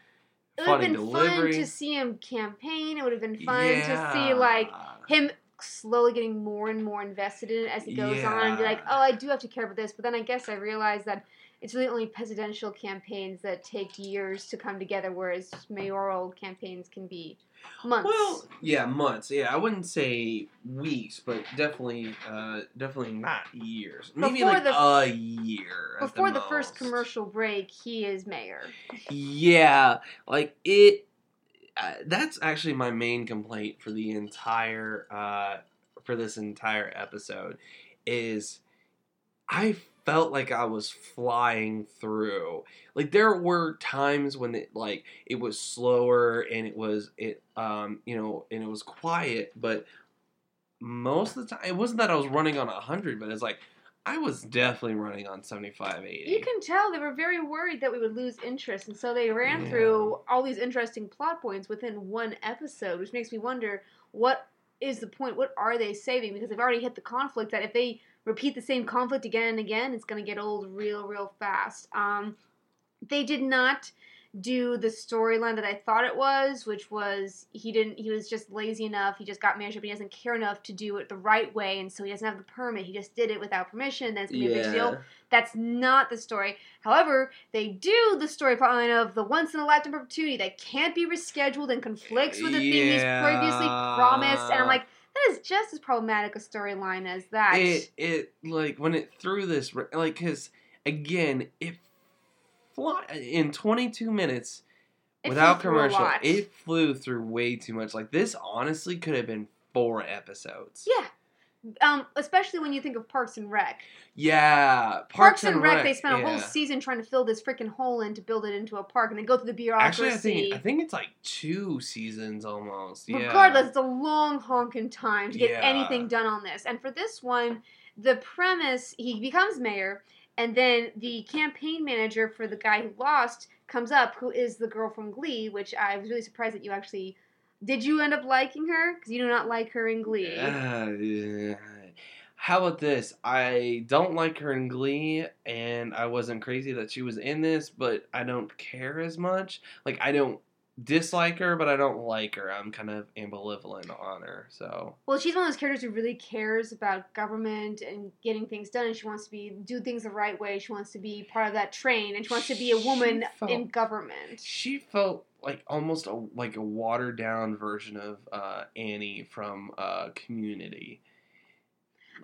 S1: It would have been
S2: delivery
S1: fun to see him campaign. It would have been fun to see like him slowly getting more and more invested in it as it goes on and be like, oh, I do have to care about this. But then I guess I realized that it's really only presidential campaigns that take years to come together, whereas mayoral campaigns can be months.
S2: Well, yeah, months. Yeah, I wouldn't say weeks, but definitely, uh, definitely not years. Maybe
S1: Before
S2: like
S1: the-
S2: a year.
S1: Before the first commercial break, he is mayor.
S2: Yeah, like it. Uh, that's actually my main complaint for the entire uh, for this entire episode is I felt like I was flying through. Like there were times when it like it was slower and it was it um you know and it was quiet, but most of the time it wasn't that I was running on a hundred, but it's like I was definitely running on 75, 80.
S1: You can tell they were very worried that we would lose interest, and so they ran
S2: Yeah.
S1: through all these interesting plot points within one episode, which makes me wonder what is the point? What are they saving? Because they've already hit the conflict that if they repeat the same conflict again and again, it's going to get old real, real fast. Um, they did not do the storyline that I thought it was, which was he didn't he was just lazy enough, he just got managed up, he doesn't care enough to do it the right way, and so he doesn't have the permit. He just did it without permission, then it's gonna be a big deal. That's not the story. However, they do the story plotline of the once in a lifetime opportunity that can't be rescheduled and conflicts with the thing he's previously
S2: Yeah.
S1: promised. And I'm like, that is just as problematic a storyline as that.
S2: it it like when it threw this like because again it fly in 22 minutes
S1: It
S2: without commercial it flew through way too much like this honestly could have been four episodes
S1: yeah. Um, especially when you think of Parks and Rec.
S2: yeah
S1: Parks, and Rec, they spent a whole season trying to fill this freaking hole in to build it into a park, and then go through the bureaucracy.
S2: actually i think i think it's like two seasons almost yeah
S1: Regardless, it's a long honking time to get
S2: Yeah.
S1: anything done on this. And for this one, the premise he becomes mayor, and then the campaign manager for the guy who lost comes up, who is the girl from Glee, which I was really surprised that you actually. Did you end up liking her? Because you do not like her in Glee.
S2: Uh, yeah. How about this? I don't like her in Glee, and I wasn't crazy that she was in this, but I don't care as much. Like, I don't dislike her, but I don't like her. I'm kind of ambivalent on her, so.
S1: Well, she's one of those characters who really cares about government and getting things done, and she wants to be do things the right way. She wants to be part of that train, and she wants to be a woman
S2: felt-
S1: in government.
S2: She felt like almost a, like a watered down version of uh, Annie from uh, Community.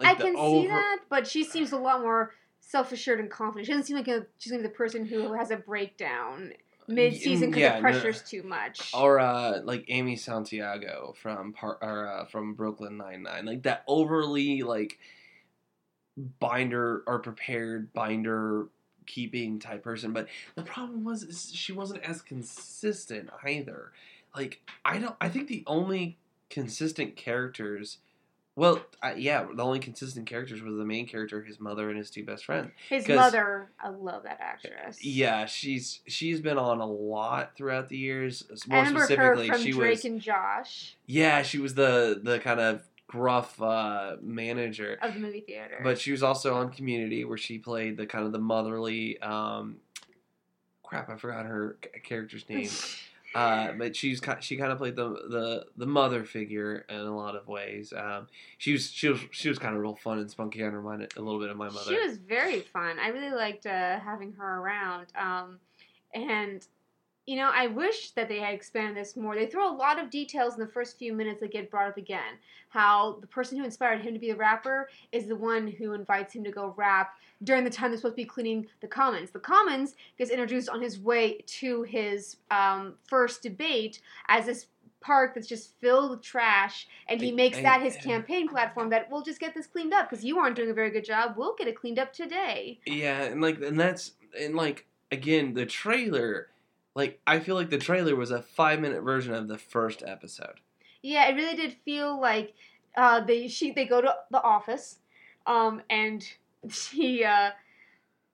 S1: I
S2: Like the
S1: can see that, but she seems a lot more self assured and confident. She doesn't seem like a, she's gonna be the person who has a breakdown mid season because
S2: Yeah,
S1: the
S2: no.
S1: pressure's too much.
S2: or uh, like Amy Santiago from par- or uh, from Brooklyn Nine Nine, like that overly like binder or prepared binder keeping type person. But the problem was is she wasn't as consistent either. Like I don't, I think the only consistent characters. Well, uh, yeah, the only consistent characters was the main character, his mother, and his two best friends.
S1: His mother, I love that actress.
S2: Yeah, she's she's been on a lot throughout the years. More
S1: I
S2: specifically,
S1: from
S2: she
S1: Drake
S2: was
S1: and Josh
S2: yeah, she was the the kind of gruff uh, manager,
S1: of the movie theater.
S2: but she was also on Community where she played the kind of the motherly. Um, crap, I forgot her character's name. Uh, but she's she kind of played the, the the mother figure in a lot of ways. Um, she was she was she was kind of real fun and spunky. and reminded a little bit of my mother.
S1: She was very fun. I really liked uh, having her around. Um, and, you know, I wish that they had expanded this more. They throw a lot of details in the first few minutes that get brought up again. How the person who inspired him to be a rapper is the one who invites him to go rap during the time they're supposed to be cleaning the Commons. The Commons gets introduced on his way to his um, first debate as this park that's just filled with trash, and he makes that his campaign platform that we'll just get this cleaned up because you aren't doing a very good job. We'll get it cleaned up today.
S2: Yeah, and like and that's and like again the trailer, like I feel like the trailer was a five minute version of the first episode.
S1: Yeah, it really did feel like uh, they she they go to the office, um, and she uh,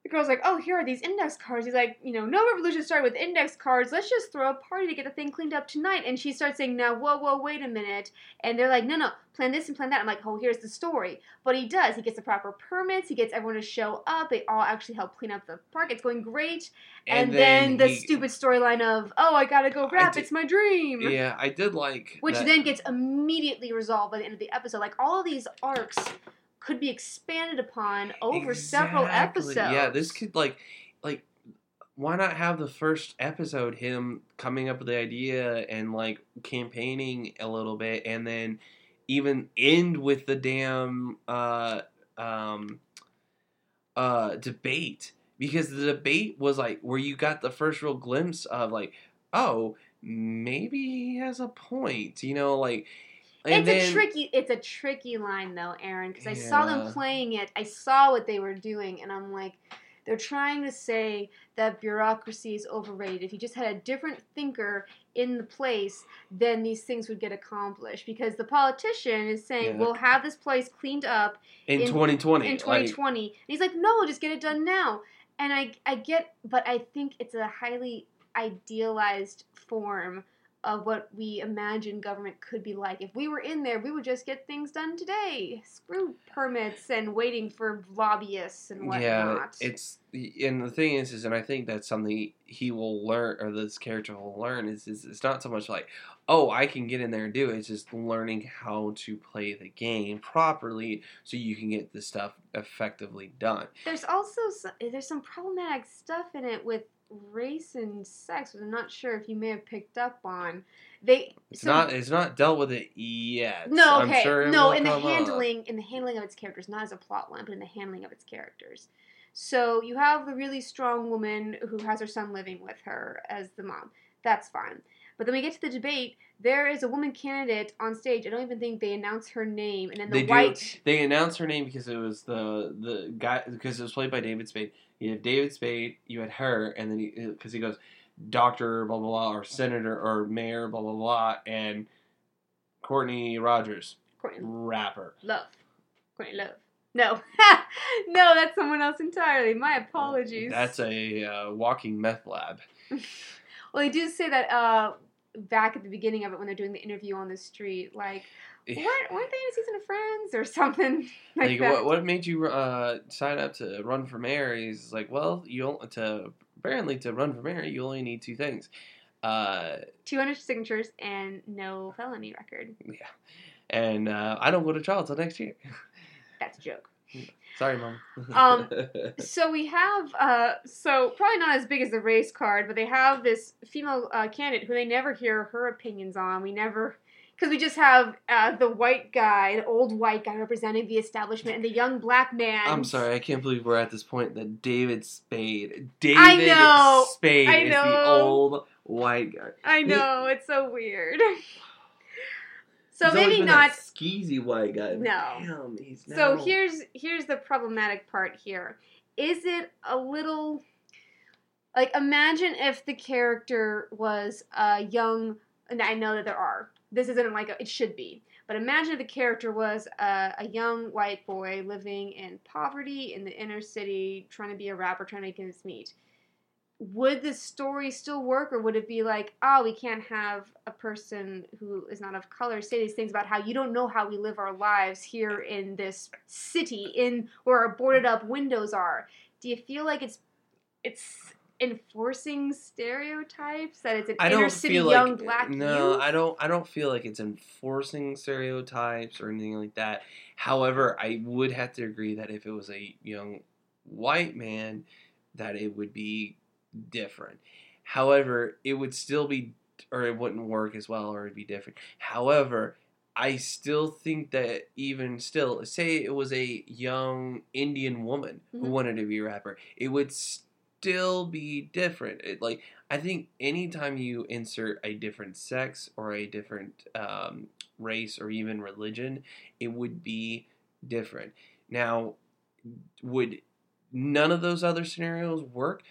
S1: the girl's like, "Oh, here are these index cards." He's like, "You know, no revolution started with index cards. Let's just throw a party to get the thing cleaned up tonight." And she starts saying, "Now, whoa, whoa, wait a minute." And they're like, "No, no, plan this and plan that." I'm like, "Oh, here's the story." But he does. He gets the proper permits. He gets everyone to show up. They all actually help clean up the park. It's going great. And, then, the
S2: he-
S1: stupid storyline of, "Oh, I gotta go rap.
S2: did-
S1: it's my dream."
S2: Yeah, I did like
S1: which
S2: that-
S1: then gets immediately resolved by the end of the episode. Like all of these arcs could be expanded upon over several episodes.
S2: Yeah, this could like like why not have the first episode him coming up with the idea and like campaigning a little bit and then even end with the damn uh um uh debate because the debate was like where you got the first real glimpse of like oh maybe he has a point you know like and
S1: it's
S2: then-
S1: a tricky it's a tricky line though aaron because i saw them playing it i saw what they were doing and i'm like they're trying to say that bureaucracy is overrated. If you just had a different thinker in the place then these things would get accomplished because the politician is saying
S2: Yeah.
S1: we'll have this place cleaned up
S2: in,
S1: in-
S2: 2020
S1: in
S2: like,
S1: 2020 and he's like no just get it done now. And i i get but i think it's a highly idealized form of what we imagine government could be like if we were in there we would just get things done today screw permits and waiting for lobbyists and whatnot
S2: Yeah, it's and the thing is, is and I think that's something he will learn, or this character will learn. Is, is it's not so much like, oh, I can get in there and do it. It's just learning how to play the game properly, so you can get the stuff effectively done.
S1: there's also some, there's some problematic stuff in it with race and sex which i'm not sure if you may have picked up on they
S2: It's
S1: so-
S2: not. It's not dealt with it yet.
S1: No,
S2: I'm
S1: okay.
S2: sure
S1: no, in the
S2: come up.
S1: handling in the handling of its characters, not as a plot line, but in the handling of its characters. So you have the really strong woman who has her son living with her as the mom. That's fine. But then we get to the debate. There is a woman candidate on stage. I don't even think they announce her name, and then the
S2: They do-
S1: white.
S2: They announced her name because it was the the guy because it was played by David Spade. You had David Spade, you had her, and then because he, goes Doctor blah blah blah or Senator or Mayor blah blah blah, and Courtney Rogers,
S1: Courtney
S2: rapper.
S1: Love. Courtney Love. No, no, that's someone else entirely. My apologies.
S2: That's a uh, walking meth lab.
S1: Well, they do say that uh, back at the beginning of it when they're doing the interview on the street, like, weren't, weren't they in a season of Friends or something like,
S2: Like,
S1: that?
S2: what, what made you uh, sign up to run for mayor? He's like, well, you to apparently to run for mayor, you only need two things. Uh,
S1: 200 signatures and no felony record.
S2: Yeah, and uh, I don't go to trial until next year.
S1: That's a joke.
S2: Sorry, mom.
S1: Um, So we have, uh, so probably not as big as the race card, but they have this female uh, candidate who they never hear her opinions on. We never, because we just have uh, the white guy, the old white guy representing the establishment, and the young black man.
S2: I'm sorry, I can't believe we're at this point that David Spade, David
S1: I know,
S2: Spade
S1: I
S2: is the
S1: know.
S2: old white guy.
S1: I know it's so weird. so
S2: He's
S1: maybe not.
S2: skeezy white guy.
S1: No.
S2: Damn, he's
S1: So
S2: now-
S1: here's here's the problematic part here. Is it a little like imagine if the character was a young and I know that there are. This isn't like a, it should be. But imagine if the character was a, a young white boy living in poverty in the inner city, trying to be a rapper, trying to make ends meet. Would the story still work, or would it be like, oh, we can't have a person who is not of color say these things about how you don't know how we live our lives here in this city, in where our boarded up windows are? Do you feel like it's it's enforcing stereotypes that it's an
S2: I
S1: inner city young
S2: like
S1: black
S2: no,
S1: youth?
S2: I don't. I don't feel like it's enforcing stereotypes or anything like that. However, I would have to agree that if it was a young white man, that it would be different. However, it would still be, or it wouldn't work as well, or it'd be different. However, I still think that even still, say it was a young Indian woman who
S1: Mhm.
S2: wanted to be a rapper, it would still be different. It, like I think anytime you insert a different sex or a different um, race or even religion, it would be different. Now, would none of those other scenarios work?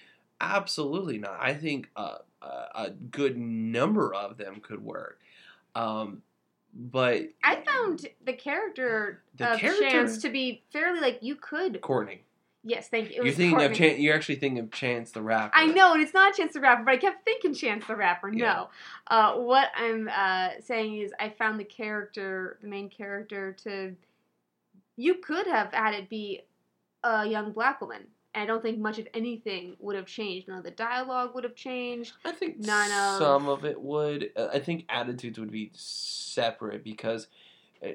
S2: Absolutely not. I think uh, a, a good number of them could work. Um, but
S1: I found the character
S2: The
S1: of
S2: character-
S1: Chance to be fairly like you could.
S2: Courtney,
S1: Yes, thank you. It
S2: you're thinking of Chance. You're actually thinking of Chance the rapper.
S1: I know, and it's not Chance the Rapper, but I kept thinking Chance the Rapper. No.
S2: Yeah.
S1: Uh, what I'm uh, saying is, I found the character, the main character, to. You could have had it be a young black woman. I don't think much of anything would have changed. None of the dialogue would have changed.
S2: I think
S1: None of-
S2: some of it would. Uh, I think attitudes would be separate because uh,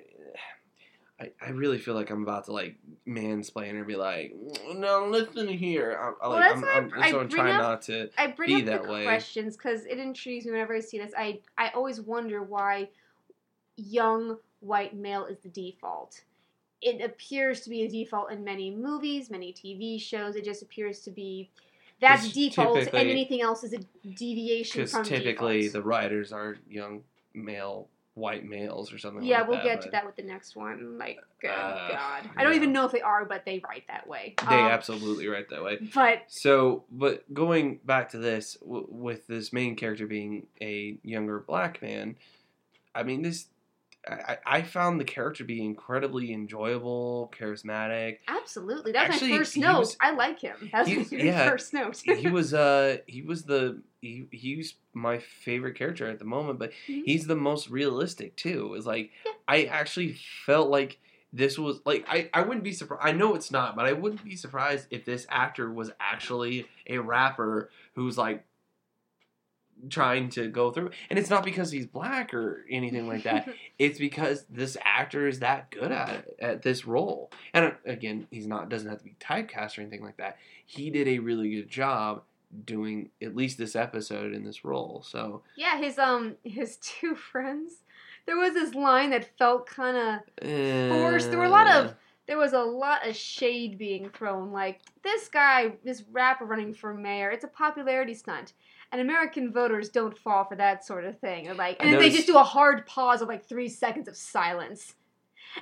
S2: I, I really feel like I'm about to like mansplain and be like, no, listen here. I, I,
S1: Well,
S2: like,
S1: that's
S2: I'm, I'm,
S1: I
S2: so I'm trying
S1: up-
S2: not to.
S1: I bring
S2: be
S1: up
S2: that
S1: the
S2: way.
S1: questions because it intrigues me whenever I see this. I I always wonder why young white male is the default. It appears to be a default in many movies, many TV shows. It just appears to be that's default, and anything else is a deviation
S2: Because
S1: from
S2: typically
S1: default.
S2: the writers are young male, white males or something
S1: yeah,
S2: like
S1: we'll
S2: that.
S1: get to that with the next one. Like, oh
S2: Uh,
S1: God, I don't
S2: yeah.
S1: even know if they are, but they write that way.
S2: They
S1: Um,
S2: absolutely write that way.
S1: But
S2: So, but going back to this, w- with this main character being a younger black man, I mean, this, I, I found the character to be incredibly enjoyable, charismatic.
S1: absolutely, that's
S2: Actually,
S1: my first note.
S2: was-
S1: I like him. That's
S2: he-
S1: my
S2: yeah,
S1: first note.
S2: he was, uh, he was the, he, he's my favorite character at the moment, but
S1: Mhm.
S2: he's the most realistic too. It was like,
S1: Yeah.
S2: I actually felt like this was like I, I wouldn't be surprised I know it's not, but I wouldn't be surprised if this actor was actually a rapper who's like trying to go through and it's not because he's black or anything like that. it's because this actor is that good at it, at this role. And again, he's not doesn't have to be typecast or anything like that. He did a really good job doing at least this episode in this role. So
S1: Yeah, his um his two friends. There was this line that felt kind of Forced. There were a lot of- there was a lot of shade being thrown. Like this guy, this rapper running for mayor, it's a popularity stunt, and American voters don't fall for that sort of thing. Or like, and then they just do a hard pause of like three seconds of silence.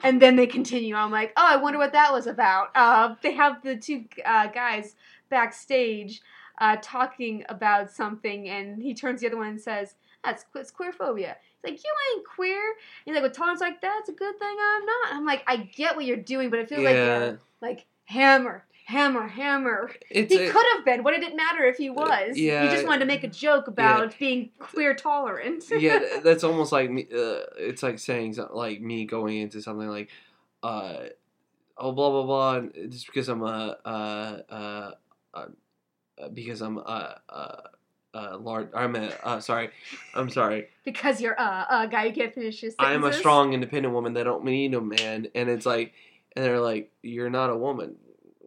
S1: And then they continue. I'm like, oh, I wonder what that was about. Uh, they have the two uh, guys backstage uh, talking about something, and he turns to the other one and says, "That's it's queer phobia." He's like, "You ain't queer." He's like, "With tolerance like that's a good thing I'm not." I'm like, I get what you're doing, but it feels like
S2: Yeah.
S1: you're like hammer, hammer, hammer.
S2: it's
S1: He
S2: a-
S1: could have been. What did it matter if he was?
S2: yeah.
S1: He just wanted to make a joke about being queer tolerant.
S2: yeah, that's almost like me. Uh, it's like saying like me going into something like, uh, oh blah blah blah, just because I'm a uh, uh, uh, uh, because I'm a uh, uh, large. I'm a uh, sorry, I'm sorry.
S1: because you're uh, a guy who can't finish his
S2: I am a strong, independent woman that don't need a man, and it's like, and they're like, you're not a woman.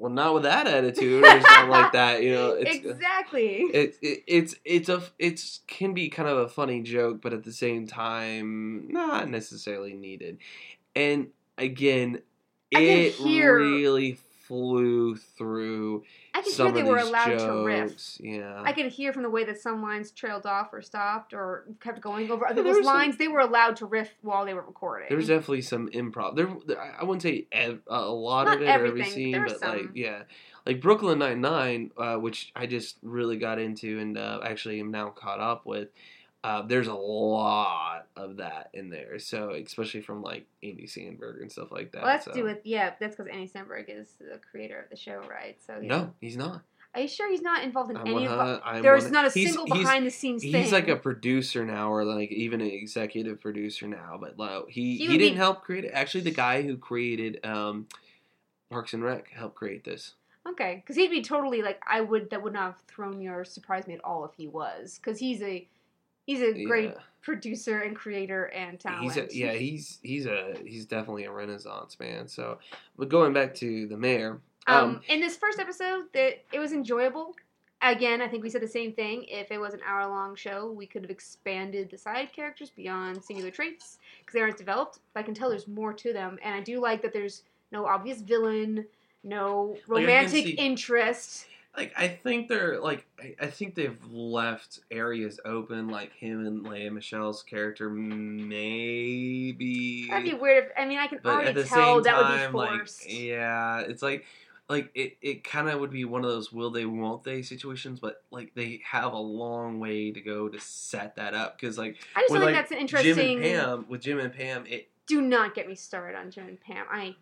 S2: Well, not with that attitude or something like that. You know, it's uh,
S1: exactly.
S2: it, it it's it's a it's can be kind of a funny joke, but at the same time, not necessarily needed. And again, it
S1: hear-
S2: really flew through
S1: I could
S2: some
S1: hear they were allowed to riff.
S2: Yeah,
S1: I could hear from the way that some lines trailed off or stopped or kept going over other
S2: Yeah,
S1: people's
S2: some-
S1: lines. They were allowed to riff while they were recording.
S2: there was definitely some improv. There, I wouldn't say ev- a lot
S1: Not
S2: of it every scene, but like yeah, like Brooklyn Nine Nine, uh, which I just really got into and uh, actually am now caught up with. Uh, there's a lot of that in there, so especially from like Andy Samberg and stuff like that.
S1: well, that's
S2: so.
S1: do with yeah. That's because Andy Samberg is the creator of the show, right? So yeah.
S2: No, he's not.
S1: Are you sure he's not involved in
S2: I'm
S1: any of?
S2: 100 I'm
S1: There's not a single behind the scenes thing.
S2: He's like a producer now, or like even an executive producer now. But like, he
S1: He
S2: he, didn't
S1: be-
S2: help create it. Actually, the guy who created um, Parks and Rec helped create this.
S1: Okay, because he'd be totally like I would. That would not have thrown me or surprised me at all if he was, because he's a he's a great
S2: Yeah.
S1: producer and creator and talent.
S2: He's a, yeah, he's he's a he's definitely a renaissance man. So, but going back to the mayor,
S1: Um,
S2: um,
S1: in this first episode, that it was enjoyable. Again, I think we said the same thing. If it was an hour-long show, we could have expanded the side characters beyond singular traits because they aren't developed. But I can tell there's more to them, and I do like that there's no obvious villain, no
S2: Like, I
S1: romantic
S2: see-
S1: interest.
S2: Like I think they're like I, I think they've left areas open, like him and Lea Michele's character maybe.
S1: That'd be weird. If, I mean, I can
S2: but
S1: already tell
S2: same
S1: that would be
S2: like
S1: forced.
S2: yeah, it's like like it, it kind of would be one of those will they won't they situations, but like they have a long way to go to set that up because like
S1: I just
S2: with,
S1: think
S2: like,
S1: that's an interesting.
S2: Jim and Pam with Jim and Pam, it
S1: do not get me started on Jim and Pam. I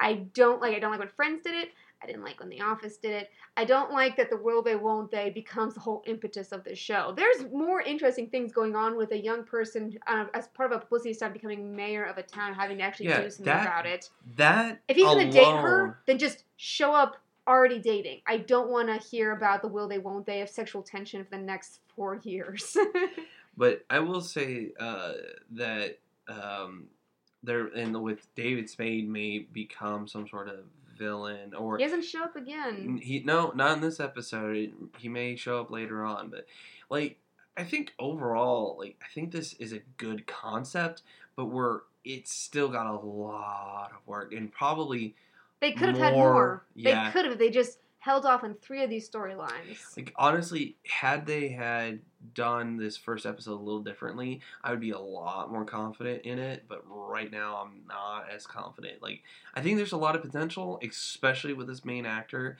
S1: I don't like I don't like when Friends did it. I didn't like when The Office did it. I don't like that the will they won't they becomes the whole impetus of the show. There's more interesting things going on with a young person uh, as part of a publicity stunt becoming mayor of a town, having to actually
S2: Yeah,
S1: do something
S2: that
S1: about it.
S2: that
S1: If he's gonna date her, then just show up already dating. I don't want to hear about the will they won't they of sexual tension for the next four years.
S2: But I will say uh, that um, there and with David Spade may become some sort of villain or
S1: He doesn't show up again.
S2: he no not in this episode. He may show up later on, but like I think overall, like I think this is a good concept, but we're it's still got a lot of work and probably
S1: They could have had
S2: more- yeah.
S1: They could have. They just held off on three of these storylines.
S2: Like honestly, had they had done this first episode a little differently, I would be a lot more confident in it. But right now, I'm not as confident. Like I think there's a lot of potential, especially with this main actor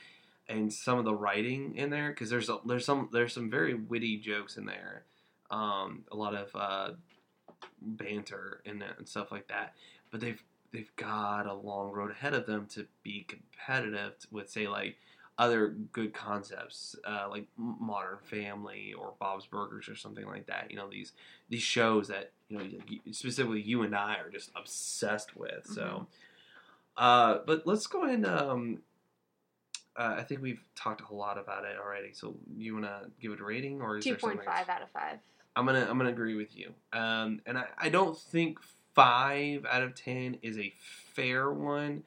S2: and some of the writing in there, because there's a, there's some there's some very witty jokes in there, um, a lot of uh, banter it and stuff like that. But they've they've got a long road ahead of them to be competitive with say like other good concepts uh, like Modern Family or Bob's Burgers or something like that. You know these these shows that you know specifically you and I are just obsessed with. So, uh, but let's go ahead and. Um, uh, I think we've talked a lot about it already. So you want to give it a rating, or is
S1: Two
S2: something else?
S1: out of five.
S2: I'm gonna I'm gonna agree with you. Um, and I, I don't think five out of ten is a fair one,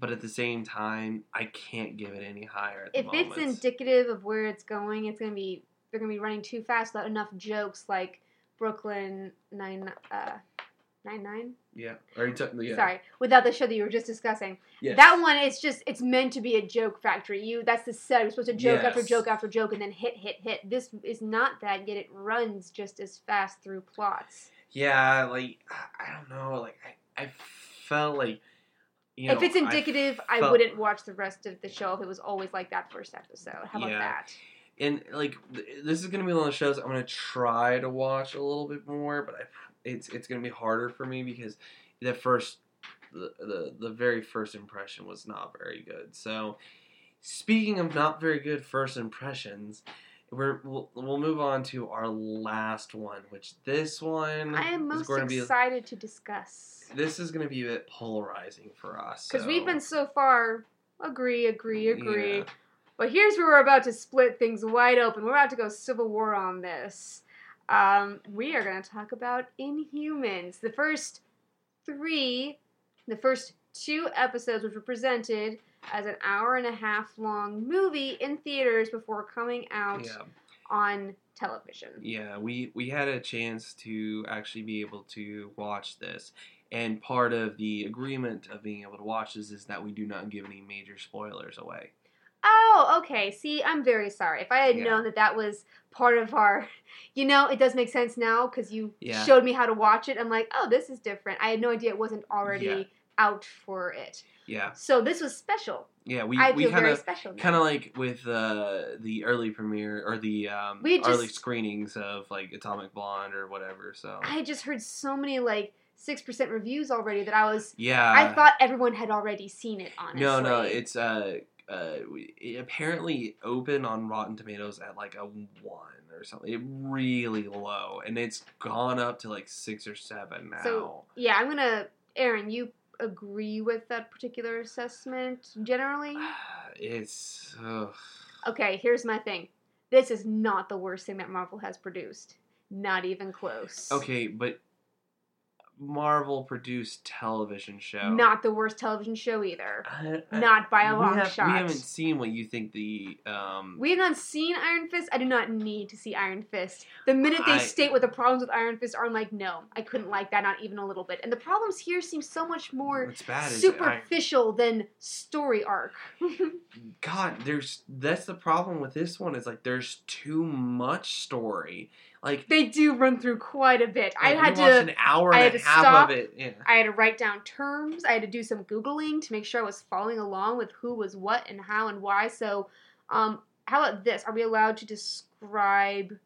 S2: but at the same time, I can't give it any higher.
S1: If it's indicative of where it's going, it's gonna be they're gonna be running too fast without enough jokes like Brooklyn Nine uh, Nine Nine.
S2: yeah, you? Yeah,
S1: Sorry, without the show that you were just discussing.
S2: Yes.
S1: That one is just it's meant to be a joke factory. You that's the set. You're supposed to joke after joke after joke and then hit hit hit. This is not that, yet it runs just as fast through plots.
S2: Yeah, like I don't know, like I, I felt like you know
S1: if it's indicative, I,
S2: felt-
S1: wouldn't watch the rest of the show if it was always like that first episode. How about
S2: Yeah.
S1: that?
S2: and like th- this is gonna be one of the shows I'm gonna try to watch a little bit more, but I, it's it's gonna be harder for me because the first the, the the very first impression was not very good. So speaking of not very good first impressions, we're we'll, we'll move on to our last one, which this one
S1: I am
S2: is
S1: most
S2: going to be
S1: excited to discuss
S2: this is going to be a bit polarizing for us
S1: because
S2: so-
S1: we've been so far agree, agree, agree.
S2: Yeah.
S1: But here's where we're about to split things wide open. We're about to go civil war on this. Um, we are going to talk about Inhumans. The first three, the first two episodes, which were presented as an hour and a half long movie in theaters before coming out
S2: Yeah.
S1: on television.
S2: Yeah, we we had a chance to actually be able to watch this, and part of the agreement of being able to watch this is that we do not give any major spoilers away.
S1: Oh, okay. See, I'm very sorry. If I had
S2: Yeah.
S1: known that that was part of our, you know, it does make sense now because you
S2: Yeah.
S1: showed me how to watch it. I'm like, oh, this is different. I had no idea it wasn't already. Out for it.
S2: Yeah,
S1: So this was special.
S2: yeah, we
S1: I
S2: we
S1: feel
S2: kind
S1: very special.
S2: kind of like with uh, the early premiere or the um,
S1: We
S2: early
S1: just-
S2: screenings of like Atomic Blonde or whatever. So
S1: I had just heard so many like six percent reviews already that I was.
S2: yeah,
S1: I thought everyone had already seen it. Honestly,
S2: no, no, it's uh. Uh, it apparently open on Rotten Tomatoes at like a one or something, it really low, and it's gone up to like six or seven now.
S1: So yeah, I'm gonna. Aaron, you agree with that particular assessment generally?
S2: it's ugh.
S1: Okay, here's my thing. This is not the worst thing that Marvel has produced. Not even close.
S2: okay, but Marvel produced television show.
S1: Not the worst television show either.
S2: I- I-
S1: Not by a long
S2: have-
S1: shot.
S2: We haven't seen what you think the um.
S1: We have not seen Iron Fist. I do not need to see Iron Fist. The minute they
S2: I-
S1: state what the problems with Iron Fist are, I'm like, no, I couldn't like that, not even a little bit. And the problems here seem so much more
S2: what's bad is I,
S1: superficial than story arc.
S2: God, there's that's the problem with this one is like there's too much story. Like
S1: they do run through quite a bit. I had to.
S2: an hour
S1: I
S2: and
S1: had
S2: a
S1: to
S2: half
S1: stop.
S2: of it. Yeah.
S1: I had to write down terms. I had to do some googling to make sure I was following along with who was what and how and why. So, um, how about this? Are we allowed to describe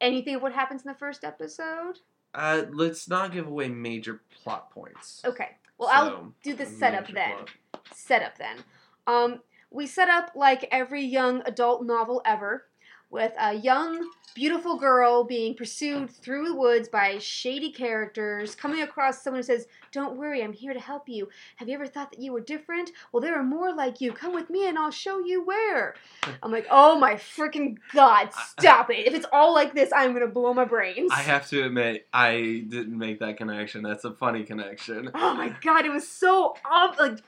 S1: anything of what happens in the first episode?
S2: Uh, let's not give away major plot points.
S1: Okay. Well, I'll do the setup then.
S2: plot.
S1: Setup then. Um, we set up like every young adult novel ever, with a young, beautiful girl being pursued through the woods by shady characters, coming across someone who says, Don't worry, I'm here to help you. Have you ever thought that you were different? Well, there are more like you. Come with me and I'll show you where. I'm like, Oh my freaking God, stop it. If it's all like this, I'm going to blow my brains.
S2: I have to admit, I didn't make that connection. That's a funny connection.
S1: Oh my God, it was so ob- like.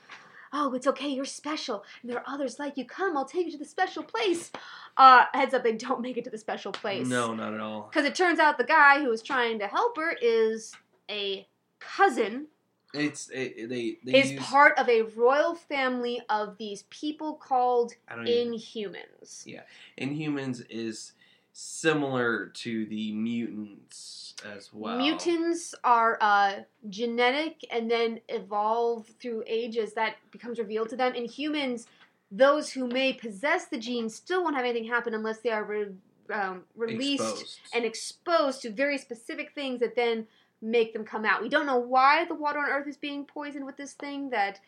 S1: Oh, it's okay. You're special, and there are others like you. Come, I'll take you to the special place. Uh, heads up, they don't make it to the special place.
S2: No, not at all.
S1: Because it turns out the guy who was trying to help her is a cousin,
S2: It's it, they they
S1: is
S2: use,
S1: part of a royal family of these people called
S2: I don't even,
S1: Inhumans.
S2: Yeah. Inhumans is similar to the mutants as well.
S1: Mutants are uh, genetic and then evolve through ages. That becomes revealed to them. In humans, those who may possess the gene still won't have anything happen unless they are re- um, released
S2: Exposed.
S1: and exposed to very specific things that then make them come out. We don't know why the water on Earth is being poisoned with this thing that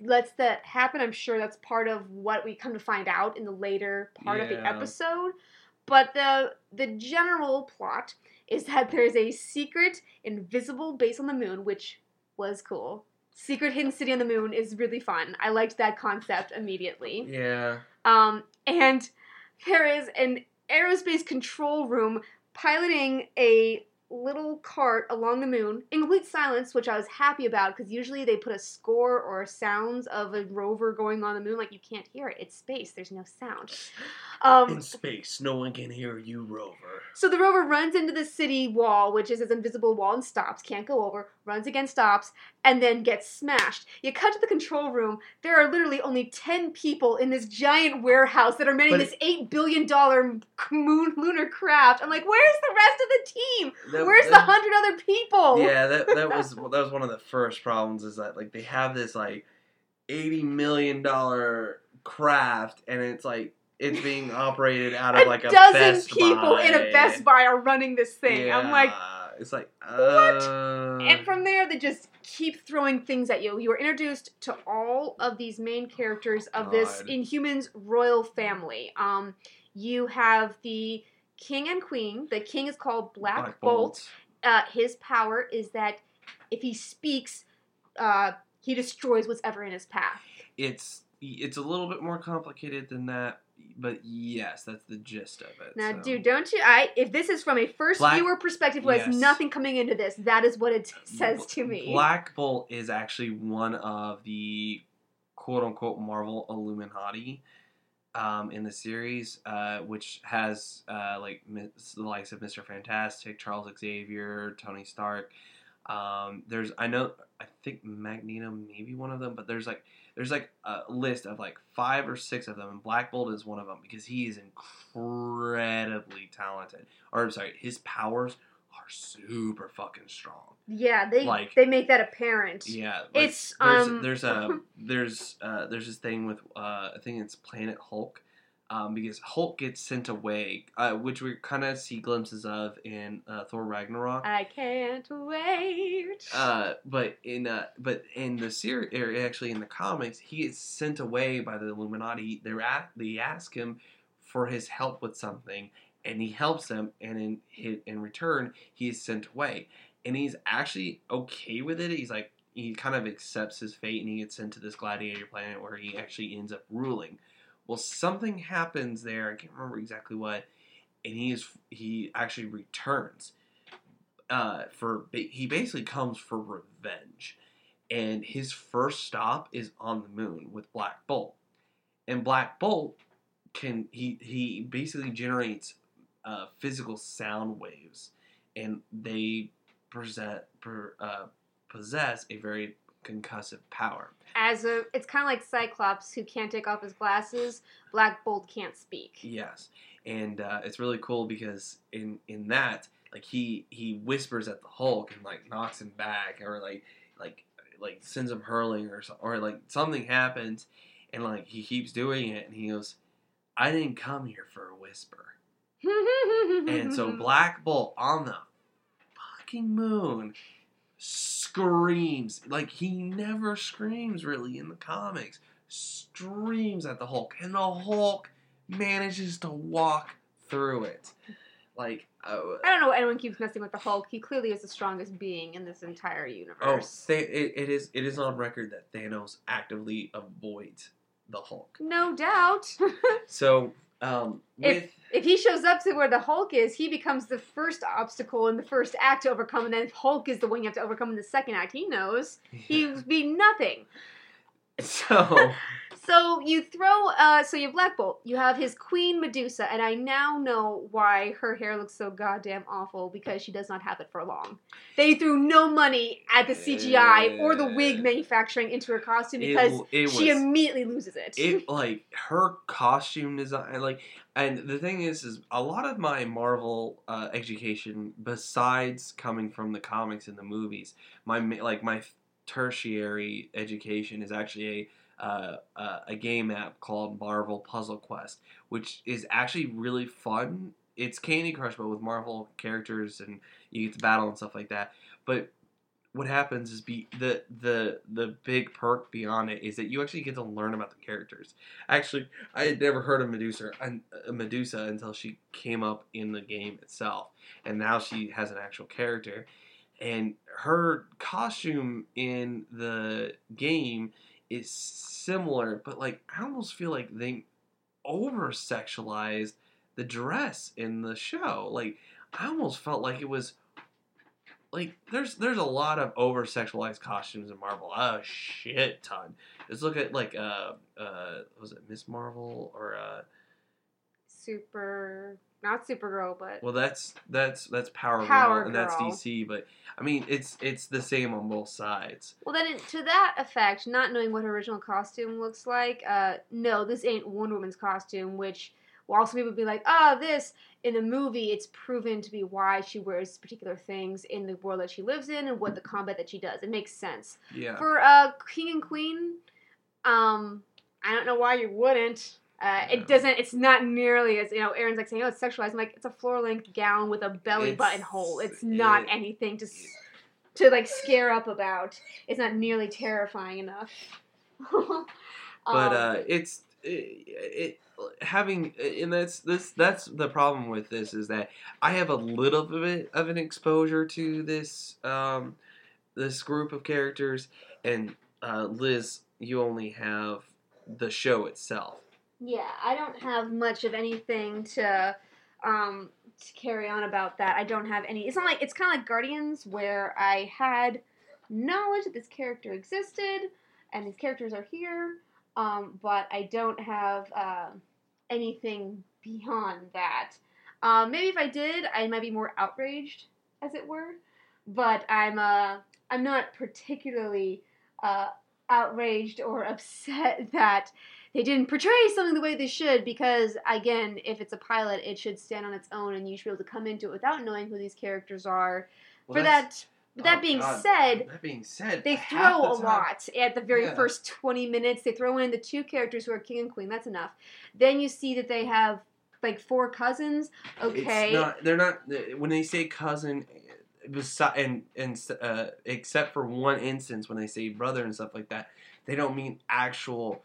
S1: lets that happen. I'm sure that's part of what we come to find out in the later part of the episode. But the the general plot is that there's a secret invisible base on the moon, which was cool. Secret hidden city on the moon is really fun. I liked that concept immediately.
S2: Yeah.
S1: Um, and there is an aerospace control room piloting a little cart along the moon in complete silence, which I was happy about because usually they put a score or sounds of a rover going on the moon, like you can't hear it. It's space. There's no sound. Um,
S2: In space, no one can hear you, Rover.
S1: so the rover runs into the city wall, which is this invisible wall, and stops. Can't go over. Runs again, stops, and then gets smashed. You cut to the control room. There are literally only ten people in this giant warehouse that are manning this eight billion dollar moon lunar craft. I'm like, where's the rest of the team?
S2: That-
S1: Where's the hundred other people?
S2: Yeah, that that was that was one of the first problems. Is that like they have this like eighty million dollar craft, and it's like it's being operated out of
S1: a
S2: like a
S1: dozen
S2: Best
S1: people in a Best Buy are running this thing. I'm like,
S2: it's like uh,
S1: And from there, they just keep throwing things at you. You are introduced to all of these main characters of this Inhumans royal family. Um, you have the king and queen. The king is called Black,
S2: Black
S1: Bolt.
S2: Bolt.
S1: Uh, his power is that if he speaks, uh, he destroys what's ever in his path.
S2: It's it's a little bit more complicated than that, but yes, that's the gist of it.
S1: Now,
S2: so.
S1: dude, don't you? I if this is from a first
S2: Black-
S1: viewer perspective, who has nothing coming into this, that is what it says to me.
S2: Black Bolt is actually one of the quote unquote Marvel Illuminati um, in the series, uh, which has uh, like the likes of Mister Fantastic, Charles Xavier, Tony Stark. Um, there's I know I think Magneto may be one of them, but there's like there's like a list of like five or six of them, and Black Bolt is one of them because he is incredibly talented. Or I'm sorry, his powers are super fucking strong.
S1: yeah, they
S2: like-
S1: they make that apparent.
S2: Yeah, like,
S1: It's,
S2: there's,
S1: um,
S2: there's a there's uh, there's this thing with uh, I think it's Planet Hulk, um, because Hulk gets sent away, uh, which we kind of see glimpses of in uh, Thor Ragnarok.
S1: I can't wait.
S2: Uh, but in uh, but in the series, or actually in the comics, he gets sent away by the Illuminati. They a they ask him for his help with something, and he helps them, and in in return, he is sent away, and he's actually okay with it. He's like he kind of accepts his fate, and he gets sent to this gladiator planet where he actually ends up ruling. Well, something happens there. I can't remember exactly what, and he is he actually returns uh, for he basically comes for revenge, and his first stop is on the moon with Black Bolt, and Black Bolt can he he basically generates uh, physical sound waves, and they present per, uh, possess a very concussive power.
S1: As a, it's kind of like Cyclops who can't take off his glasses. Black Bolt can't speak.
S2: Yes, and uh, it's really cool because in in that, like he he whispers at the Hulk and like knocks him back, or like like like sends him hurling, or or like something happens, and like he keeps doing it, and he goes, "I didn't come here for a whisper." And so Black Bolt on the fucking moon screams like he never screams really in the comics. Screams at the Hulk, and the Hulk manages to walk through it. Like, uh,
S1: I don't know why anyone keeps messing with the Hulk. He clearly is the strongest being in this entire
S2: oh,
S1: universe.
S2: Th- it, it is it is on record that Thanos actively avoids the Hulk.
S1: No doubt.
S2: So, um,
S1: If-
S2: with
S1: if he shows up to where the Hulk is, he becomes the first obstacle in the first act to overcome, and then if Hulk is the one you have to overcome in the second act. He knows. He would be nothing.
S2: so
S1: So you throw, uh, so you have Black Bolt. You have his Queen Medusa, and I now know why her hair looks so goddamn awful because she does not have it for long. They threw no money at the CGI or the wig manufacturing into her costume because
S2: it, it
S1: she
S2: was
S1: immediately loses it.
S2: it like her costume design like and the thing is is a lot of my marvel uh, education besides coming from the comics and the movies my like my tertiary education is actually a uh, uh, a game app called Marvel Puzzle Quest, which is actually really fun. It's Candy Crush, but with Marvel characters, and you get to battle and stuff like that. But what happens is be the the the big perk beyond it is that you actually get to learn about the characters. Actually, I had never heard of Medusa uh, Medusa until she came up in the game itself, and now she has an actual character. And her costume in the game is similar, but like I almost feel like they over sexualized the dress in the show. Like I almost felt like it was like there's there's a lot of over sexualized costumes in Marvel. A shit ton. Let's look at like uh uh was it Miss Marvel or uh
S1: Super, not Supergirl, but
S2: well that's that's that's Power,
S1: Power
S2: Girl and that's DC, but I mean it's it's the same on both sides.
S1: Well, then, to that effect, not knowing what her original costume looks like, uh, no, this ain't Wonder Woman's costume, which while some people be like, ah, this, in the movie, it's proven to be why she wears particular things in the world that she lives in and what the combat that she does. It makes sense.
S2: Yeah.
S1: For uh, King and Queen, um, I don't know why you wouldn't. Uh. It doesn't. It's not nearly as you know. Aaron's like saying, "Oh, it's sexualized." I'm like, it's a floor length gown with a belly
S2: It's-
S1: button hole. It's not
S2: it-
S1: anything to to like scare up about. It's not nearly terrifying enough.
S2: but
S1: Um,
S2: uh, it's it, it having and that's this that's the problem with this is that I have a little bit of an exposure to this um, this group of characters, and uh, Liz, you only have the show itself.
S1: Yeah, I don't have much of anything to um to carry on about that. I don't have any. It's not like it's kind of like Guardians where I had knowledge that this character existed and these characters are here, um, but I don't have uh, anything beyond that. Um, maybe if I did, I might be more outraged, as it were. But I'm uh I'm not particularly uh, outraged or upset that they didn't portray something the way they should because again if it's a pilot it should stand on its own and you should be able to come into it without knowing who these characters are.
S2: Well,
S1: for that but that
S2: oh,
S1: being
S2: God.
S1: said
S2: that being said,
S1: they throw a
S2: the time-
S1: lot at the very
S2: Yeah.
S1: first 20 minutes. They throw in the two characters who are king and queen. That's enough. Then you see that they have like four cousins. Okay.
S2: It's not, they're not when they say cousin, and and uh, except for one instance when they say brother and stuff like that, they don't mean actual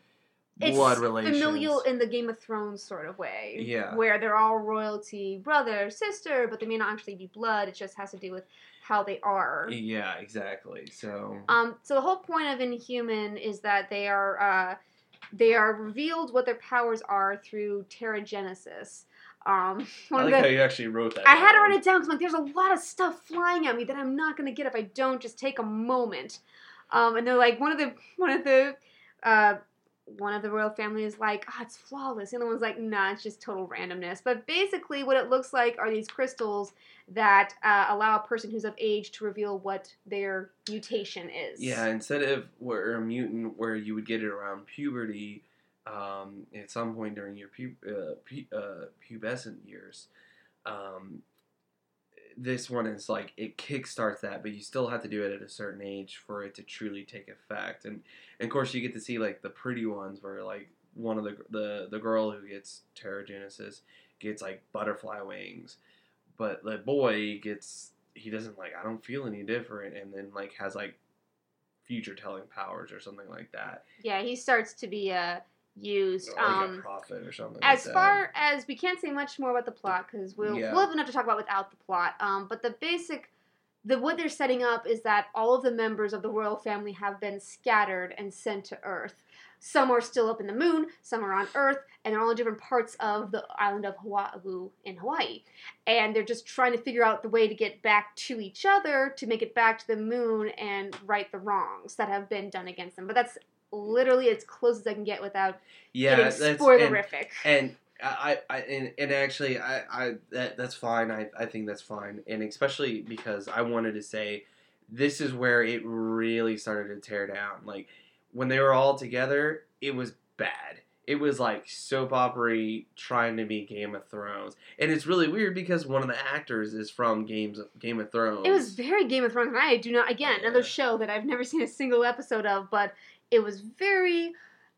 S2: blood relations.
S1: familial in the Game of Thrones sort of way.
S2: Yeah.
S1: Where they're all royalty, brother, sister, but they may not actually be blood. It just has to do with how they are.
S2: Yeah, exactly. So
S1: Um, so the whole point of Inhuman is that they are uh, they are revealed what their powers are through Terrigenesis. Um,
S2: I like
S1: of
S2: how you actually wrote that.
S1: I had to write it down because like there's a lot of stuff flying at me that I'm not gonna get if I don't just take a moment. Um, and they're like one of the one of the uh, one of the royal family is like, oh, it's flawless. The other one's like, nah, it's just total randomness. But basically, what it looks like are these crystals that uh, allow a person who's of age to reveal what their mutation is.
S2: Yeah, instead of where a mutant where you would get it around puberty, um, at some point during your pu- uh, pu- uh, pubescent years, um, this one is like it kickstarts that, but you still have to do it at a certain age for it to truly take effect. And, and of course, you get to see like the pretty ones where like one of the the the girl who gets Terrigenesis gets like butterfly wings, but the boy gets he doesn't like I don't feel any different, and then like has like future telling powers or something like that.
S1: Yeah, he starts to be uh, used.
S2: Or like
S1: um,
S2: a prophet or something.
S1: as
S2: like that.
S1: far as we can't say much more about the plot because we'll
S2: Yeah.
S1: we'll have enough to talk about without the plot. Um, but the basic, the what they're setting up is that all of the members of the royal family have been scattered and sent to Earth. Some are still up in the moon, some are on Earth, and they're all in different parts of the island of Oahu in Hawaii. And they're just trying to figure out the way to get back to each other to make it back to the moon and right the wrongs that have been done against them. But that's literally as close as I can get without
S2: yeah,
S1: getting
S2: that's and, and I, I and, and actually I, I that that's fine. I, I think that's fine, and especially because I wanted to say this is where it really started to tear down. Like when they were all together, it was bad. It was like soap opera trying to be Game of Thrones, and it's really weird because one of the actors is from Games Game of Thrones.
S1: It was very Game of Thrones, and I do not. Again, another show that I've never seen a single episode of, but it was very.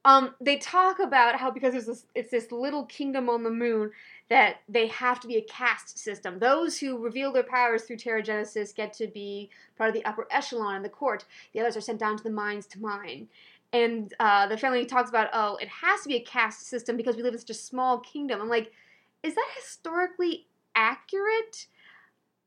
S1: Um, they talk about how because this, it's this little kingdom on the moon that they have to be a caste system. Those who reveal their powers through Genesis get to be part of the upper echelon in the court. The others are sent down to the mines to mine. And uh, the family talks about, oh, it has to be a caste system because we live in such a small kingdom. I'm like, is that historically accurate?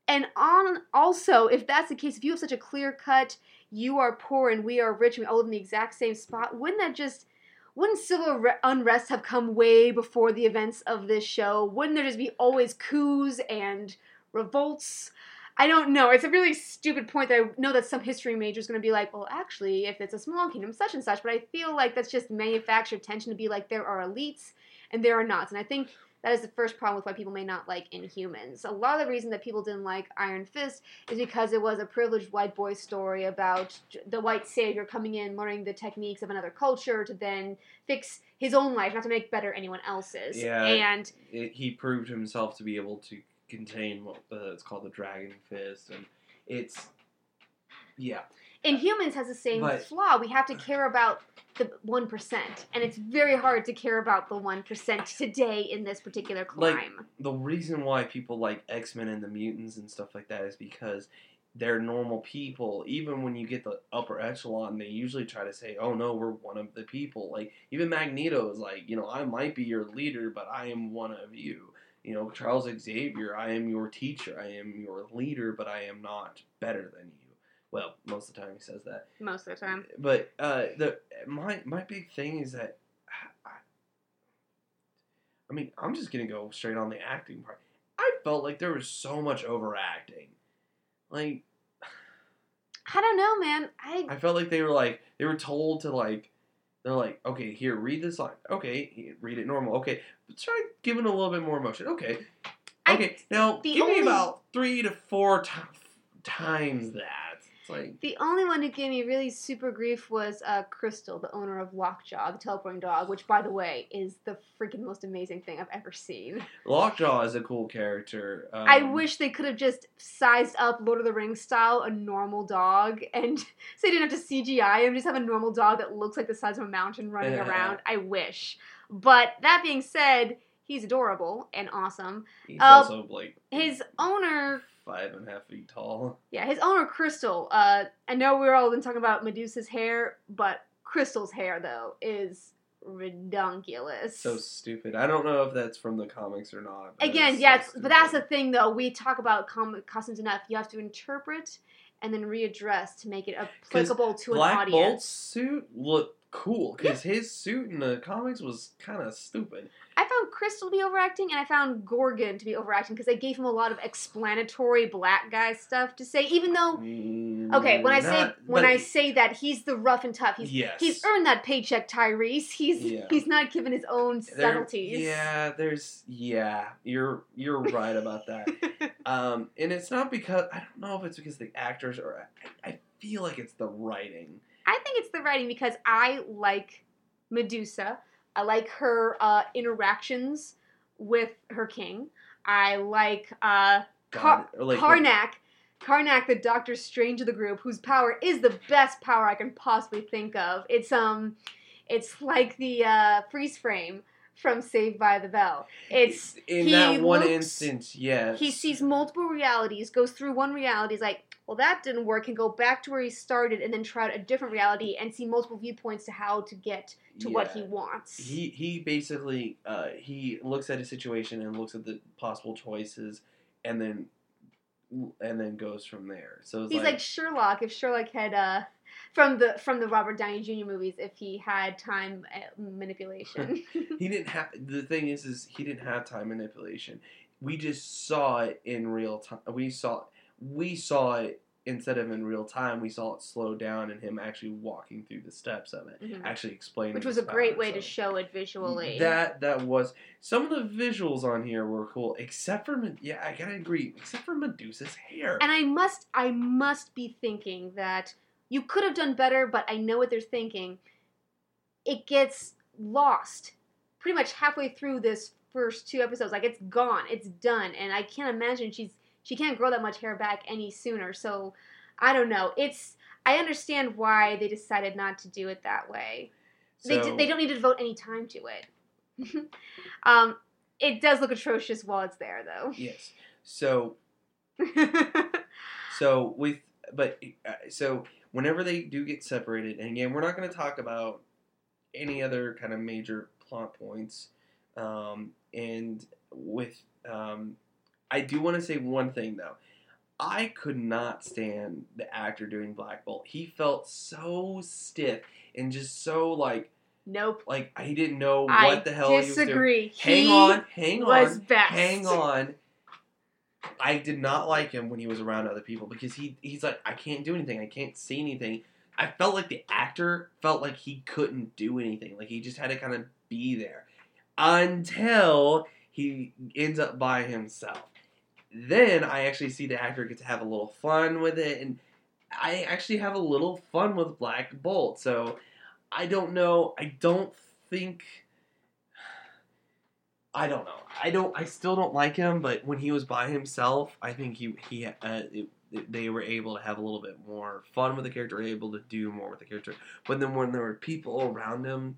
S1: And on also, if that's the case, if you have such a clear cut, you are poor and we are rich, and we all live in the exact same spot, wouldn't that just wouldn't civil unrest have come way before the events of this show? Wouldn't there just be always coups and revolts? I don't know. It's a really stupid point that I know that some history major is going to be like, well, actually, if it's a small kingdom, such and such. But I feel like that's just manufactured tension to be like there are elites and there are nots. And I think that is the first problem with why people may not like Inhumans. A lot of the reason that people didn't like Iron Fist is because it was a privileged white boy story about the white savior coming in, learning the techniques of another culture to then fix his own life, not to make better anyone else's.
S2: Yeah.
S1: And
S2: it, he proved himself to be able to contain what uh, it's called the Dragon Fist, and it's yeah,
S1: Inhumans has the same
S2: But-
S1: flaw. We have to care about the 1%. And it's very hard to care about the 1% today in this particular
S2: Like- the reason why people like X Men and the mutants and stuff like that is because they're normal people. Even when you get the upper echelon, they usually try to say, "Oh no, we're one of the people." Like even Magneto is like, you know, I might be your leader, but I am one of you. You know, Charles Xavier, I am your teacher, I am your leader, but I am not better than you. Well, most of the time he says that.
S1: most of the time.
S2: But uh, the my my big thing is that I, I mean I'm just gonna go straight on the acting part. I felt like there was so much overacting. Like
S1: I don't know, man. I
S2: I felt like they were like they were told to like they're like okay here read this line okay read it normal okay but try giving a little bit more emotion okay
S1: I-
S2: okay now
S1: the
S2: give me about three to four ti times that like
S1: The only one who gave me really super grief was uh, Crystal, the owner of Lockjaw, the teleporting dog, which, by the way, is the freaking most amazing thing I've ever seen.
S2: Lockjaw is a cool character. Um,
S1: I wish they could have just sized up Lord of the Rings style a normal dog, and so they didn't have to CGI him, just have a normal dog that looks like the size of a mountain running
S2: Yeah.
S1: around. I wish. But that being said, he's adorable and awesome.
S2: He's
S1: Uh,
S2: also like
S1: His owner
S2: five and a half feet tall.
S1: Yeah, his owner Crystal. Uh, I know we're all been talking about Medusa's hair, but Crystal's hair though is redunculous.
S2: So stupid. I don't know if that's from the comics or not.
S1: Again, yes,
S2: so
S1: but that's the thing though. We talk about comic costumes enough. You have to interpret and then readdress to make it applicable to
S2: Black
S1: an
S2: Bolt's
S1: audience.
S2: suit looked cool because his suit in the comics was kind of stupid.
S1: I found Crystal to be overacting, and I found Gorgon to be overacting because they gave him a lot of explanatory black guy stuff to say. Even though, okay, when I say
S2: Mm,
S1: when I say that he's the rough and tough, he's
S2: yes,
S1: He's earned that paycheck, Tyrese. He's
S2: Yeah.
S1: he's not given his own
S2: There-
S1: subtleties.
S2: Yeah, there's yeah, you're you're right about that. Um, and it's not because I don't know if it's because the actors or I, I feel like it's the writing.
S1: I think it's the writing because I like Medusa. I like her uh, interactions with her king. I like uh, Car-
S2: God, like
S1: Karnak. Karnak, the Doctor Strange of the group, whose power is the best power I can possibly think of. It's um, it's like the uh, freeze frame from Saved by the Bell. It's
S2: in that one
S1: looks-
S2: instance, yes.
S1: He sees multiple realities, goes through one reality, is like, well, that didn't work, and go back to where he started and then try out a different reality and see multiple viewpoints to how to get to what he wants.
S2: He he basically uh, he looks at a situation and looks at the possible choices, and then and then goes from there. So it's
S1: He's like, Sherlock. If Sherlock had uh from the from the Robert Downey Jr. movies, if he had time uh, manipulation.
S2: he didn't have the thing is is he didn't have time manipulation we just saw it in real time we saw we saw it instead of in real time we saw it slow down and him actually walking through the steps of it
S1: Mhm.
S2: actually explaining
S1: Which was a great way to show it visually.
S2: that that was some of the visuals on here were cool except for yeah i gotta agree except for medusa's hair
S1: And I must I must be thinking that you could have done better, but I know what they're thinking. It gets lost pretty much halfway through this first two episodes. Like it's gone, it's done, and I can't imagine she's she can't grow that much hair back any sooner. So I don't know. It's I understand why they decided not to do it that way. they d- they don't need to devote any time to it. um, it does look atrocious while it's there, though.
S2: yes so So with but uh, so whenever they do get separated, and again, we're not going to talk about any other kind of major plot points. Um, and with um, I do want to say one thing though. I could not stand the actor doing Black Bolt. He felt so stiff and just so like
S1: nope.
S2: like he didn't know what
S1: I
S2: the hell he was doing.
S1: disagree.
S2: Hang
S1: he
S2: on, hang
S1: was
S2: on.
S1: best.
S2: Hang on. I did not like him when he was around other people because he he's like I can't do anything. I can't see anything. I felt like the actor felt like he couldn't do anything. Like he just had to kind of be there until he ends up by himself. Then I actually see the actor get to have a little fun with it and I actually have a little fun with Black Bolt. So I don't know. I don't think I don't know. I don't. I still don't like him. But when he was by himself, I think he he uh, it, they were able to have a little bit more fun with the character, able to do more with the character. But then when there were people around him,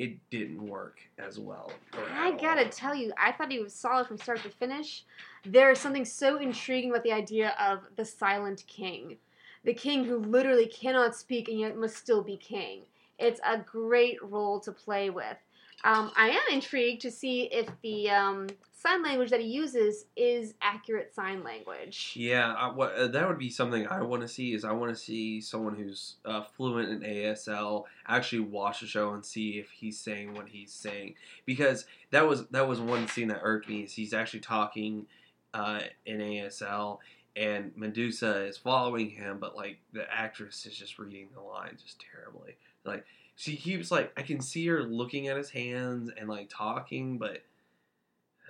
S2: it didn't work as well.
S1: I gotta
S2: all.
S1: tell you, I thought he was solid from start to finish. There is something so intriguing about the idea of the silent king. The king who literally cannot speak and yet must still be king. It's a great role to play with. Um, I am intrigued to see if the um, sign language that he uses is accurate sign language.
S2: Yeah, I, what, uh, that would be something I want to see. Is I want to see someone who's uh, fluent in ASL actually watch the show and see if he's saying what he's saying. Because that was that was one scene that irked me. Is he's actually talking uh, in ASL, and Medusa is following him, but like the actress is just reading the lines just terribly. Like she keeps like I can see her looking at his hands and like talking, but.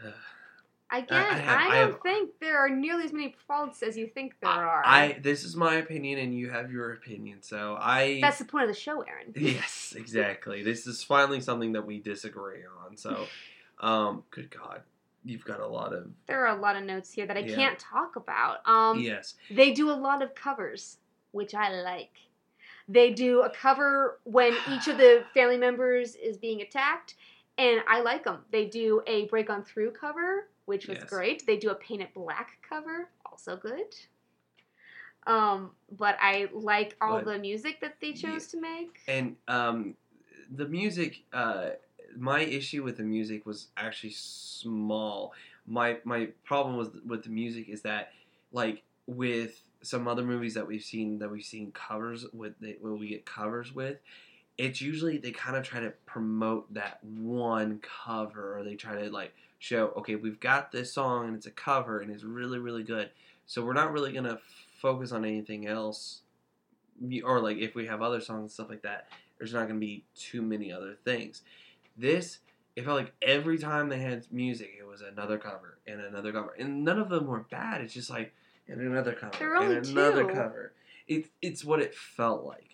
S2: Uh,
S1: Again,
S2: I
S1: I,
S2: have- I
S1: don't
S2: have-
S1: think there are nearly as many faults as you think there are.
S2: I this is my opinion and you have your opinion. So I
S1: That's the point of the show, Aaron.
S2: Yes, exactly. This is finally something that we disagree on. So um good god. You've got a lot of
S1: There are a lot of notes here that I
S2: Yeah.
S1: can't talk about. Um,
S2: yes.
S1: They do a lot of covers, which I like. They do a cover when each of the family members is being attacked, and I like them. They do a break on through cover, which was
S2: Yes.
S1: great. They do a paint it black cover, also good. Um, but I like all
S2: But-
S1: the music that they chose to make.
S2: And um the music uh my issue with the music was actually small. My my problem with with the music is that like with some other movies that we've seen that we've seen covers with that we get covers with it's usually they kind of try to promote that one cover or they try to like show okay we've got this song and it's a cover and it's really really good so we're not really gonna focus on anything else or like if we have other songs and stuff like that there's not gonna be too many other things. This it felt like every time they had music it was another cover and another cover and none of them were bad it's just like and another cover and another
S1: two.
S2: cover. It, it's what it felt like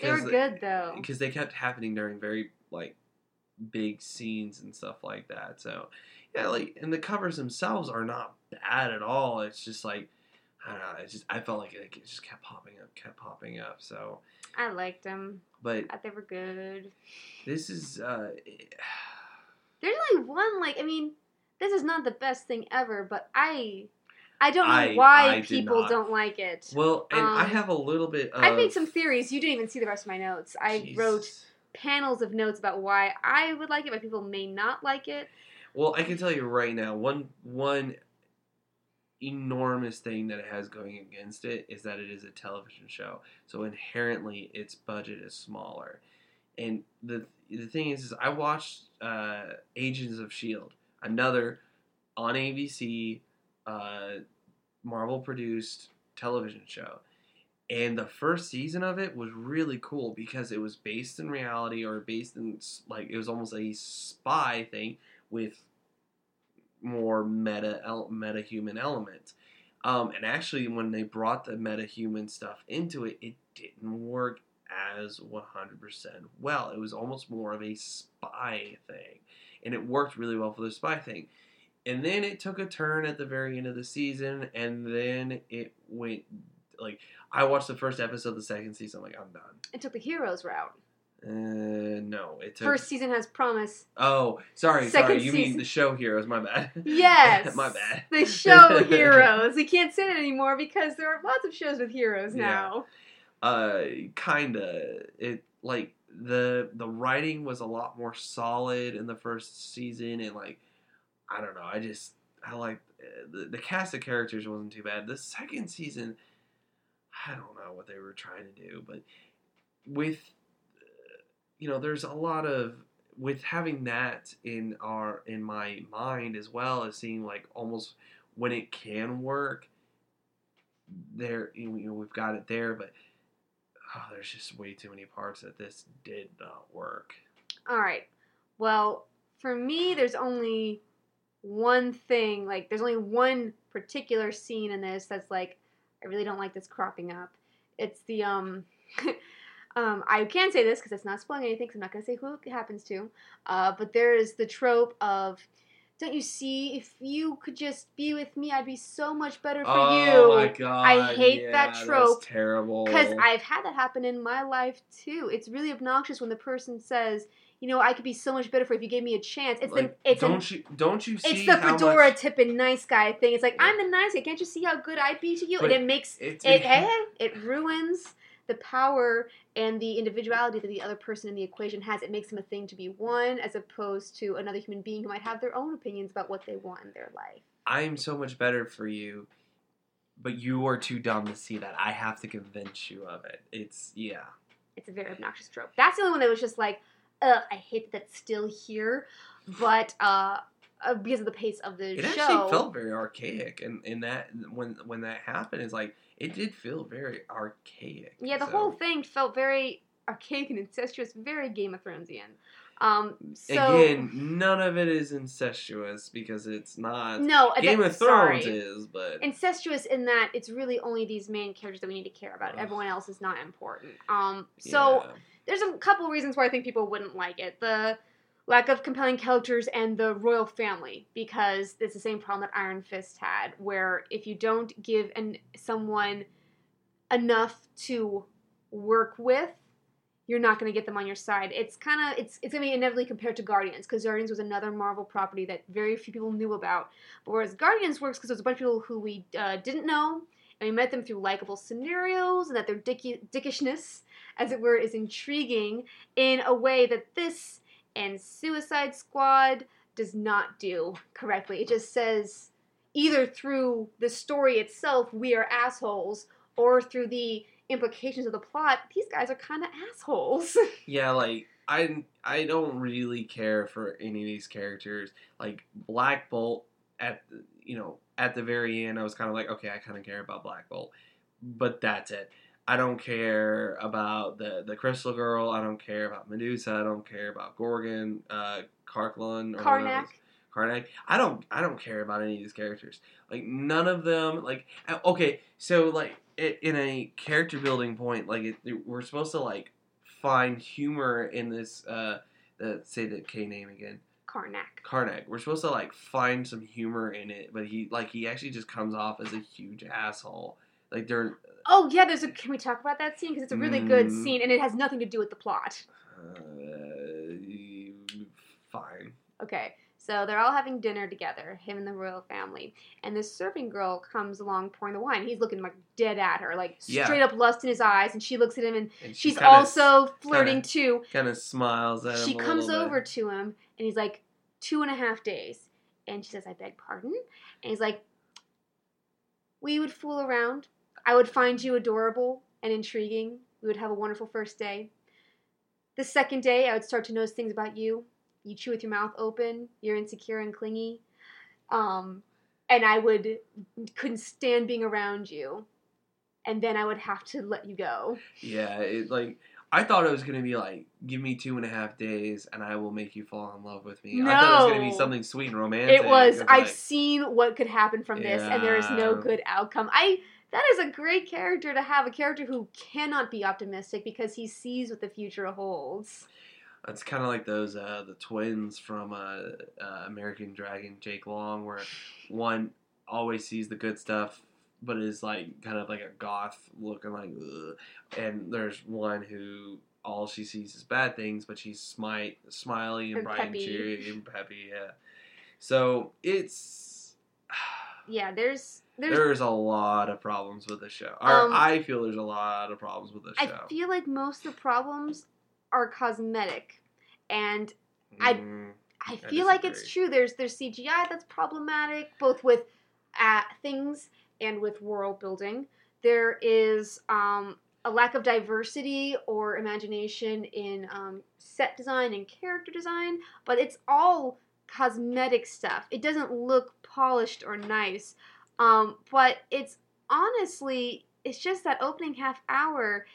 S1: They were good though.
S2: because they kept happening during very like big scenes and stuff like that. So yeah, like and the covers themselves are not bad at all. It's just like I don't know. It's just I felt like it, it just kept popping up, kept popping up. So,
S1: I liked them.
S2: but
S1: I they were good.
S2: this is uh,
S1: There's only one like I mean, this is not the best thing ever, but I I don't know
S2: I-
S1: why
S2: I
S1: people don't like it.
S2: Well, and I
S1: Um,
S2: have a little bit of.
S1: I made some theories. You didn't even see the rest of my notes. I
S2: Jesus.
S1: wrote panels of notes about why I would like it, why people may not like it.
S2: Well, I can tell you right now, one one enormous thing that it has going against it is that it is a television show. So inherently, its budget is smaller. And the the thing is, is I watched uh, Agents of Shield, another on ABC, uh, Marvel produced television show. And the first season of it was really cool because it was based in reality or based in like it was almost a spy thing with more meta meta human elements. Um, and actually, when they brought the meta human stuff into it, it didn't work as 100% well. It was almost more of a spy thing. And it worked really well for the spy thing. And then it took a turn at the very end of the season, and then it went like I watched the first episode of the second season. I'm like, I'm done.
S1: It took the heroes route.
S2: Uh, no, it took.
S1: First season has promise.
S2: Oh, sorry,
S1: Second
S2: sorry. You mean the show heroes? My bad.
S1: Yes.
S2: my bad.
S1: The show heroes. We can't say it anymore because there are lots of shows with heroes
S2: Yeah.
S1: now.
S2: uh kinda it like the the writing was a lot more solid in the first season and like i don't know i just i like the, the cast of characters wasn't too bad the second season i don't know what they were trying to do but with uh, you know there's a lot of with having that in our in my mind as well as seeing like almost when it can work there you know we've got it there but oh, there's just way too many parts that this did not work.
S1: All right. Well, for me, there's only one thing. Like, there's only one particular scene in this that's like, I really don't like this cropping up. It's the um. Um, I can say this because it's not spoiling anything. Because I'm not going to say who it happens to. Uh, but there is the trope of, don't you see? If you could just be with me, I'd be so much better for
S2: oh
S1: you.
S2: Oh my god!
S1: I hate that trope,
S2: That's terrible.
S1: Because I've had that happen in my life too. It's really obnoxious when the person says, "You know, I could be so much better for you if you gave me a chance." It's
S2: like,
S1: an, it's
S2: don't you don't you see
S1: it's the fedora
S2: much
S1: tipping nice guy thing. It's like
S2: Yeah.
S1: I'm the nice guy. Can't you see how good I'd be to you?
S2: But
S1: and it makes it it ruins the power and the individuality that the other person in the equation has. It makes them a thing to be one, as opposed to another human being who might have their own opinions about what they want in their life.
S2: I am so much better for you, but you are too dumb to see that. I have to convince you of it. It's yeah.
S1: It's a very obnoxious trope. That's the only one that was just like, ugh, I hate that that's still here. But uh, uh because of the pace of the
S2: It
S1: show, it
S2: actually felt very archaic, and in that when when that happened, it's like it did feel very archaic.
S1: yeah, the
S2: So-
S1: whole thing felt very archaic and incestuous, very Game of Thronesian. Um, so
S2: Again, none of it is incestuous because it's not.
S1: no,
S2: Game
S1: that-
S2: of Thrones
S1: sorry.
S2: is, but
S1: incestuous in that it's really only these main characters that we need to care about.
S2: Ugh.
S1: Everyone else is not important. Um, so
S2: yeah.
S1: There's a couple reasons why I think people wouldn't like it. The lack of compelling characters and the royal family, because it's the same problem that Iron Fist had, where if you don't give an someone enough to work with, you're not going to get them on your side. It's kind of it's it's going to be inevitably compared to Guardians because Guardians was another Marvel property that very few people knew about. But whereas Guardians works because there's a bunch of people who we uh, didn't know and we met them through likable scenarios and that their dicky, dickishness, as it were, is intriguing in a way that this and Suicide Squad does not do correctly. It just says either through the story itself, we are assholes, or through the implications of the plot, these guys are kind of assholes.
S2: yeah, like I I don't really care for any of these characters. Like Black Bolt at you know at the very end, I was kind of like, okay, I kind of care about Black Bolt, but that's it. I don't care about the the Crystal Girl. I don't care about Medusa. I don't care about Gorgon, uh, Karklun, or
S1: Karnak.
S2: Karnak. I don't. I don't care about any of these characters. Like none of them. Like uh, okay, so like in a character building point, like it, we're supposed to like find humor in this. Uh, the, say the K name again.
S1: Karnak.
S2: Karnak. We're supposed to like find some humor in it, but he like he actually just comes off as a huge asshole. Like they're
S1: Oh yeah, there's a. Can we talk about that scene? Because it's a really good
S2: Mm.
S1: scene, and it has nothing to do with the plot.
S2: uh, fine.
S1: Okay, So they're all having dinner together, him and the royal family. And this serving girl comes along pouring the wine. He's looking like dead at her, like
S2: Yeah.
S1: straight up lust in his eyes. And she looks at him and
S2: And she
S1: she's
S2: kinda-
S1: also flirting too.
S2: kind of smiles at him.
S1: She
S2: a
S1: comes
S2: bit.
S1: over to him and he's like, two and a half days. And she says, I beg pardon? And he's like, We would fool around. I would find you adorable and intriguing. We would have a wonderful first day. The second day, I would start to notice things about you. You chew with your mouth open. You're insecure and clingy. Um, and I would couldn't stand being around you. And then I would have to let you go.
S2: Yeah, it like I thought it was gonna be like, give me two and a half days and I will make you fall in love with me. I thought it was gonna be something sweet and romantic.
S1: It was. I've
S2: like,
S1: seen what could happen from this, and there is no good outcome. I. That is a great character to have. A character who cannot be optimistic because he sees what the future holds.
S2: It's kind of like those uh, the twins from uh, uh, American Dragon, Jake Long, where one always sees the good stuff, but is like kind of like a goth looking like, Ugh. and there's one who all she sees is bad things, but she's smite, smiley and
S1: And
S2: bright
S1: peppy.
S2: and cheery and peppy. Yeah, so it's.
S1: Yeah, there's there's.
S2: There's a lot of problems with the show. Or
S1: Um,
S2: I feel there's a lot of problems with the show.
S1: I feel like most of the problems are cosmetic, and I-
S2: Mm,
S1: I
S2: I
S1: feel like it's true. There's there's CGI that's problematic, both with uh, things and with world building. There is um, a lack of diversity or imagination in um, set design and character design, but it's all cosmetic stuff. It doesn't look polished or nice, um, but it's honestly it's just that opening half hour.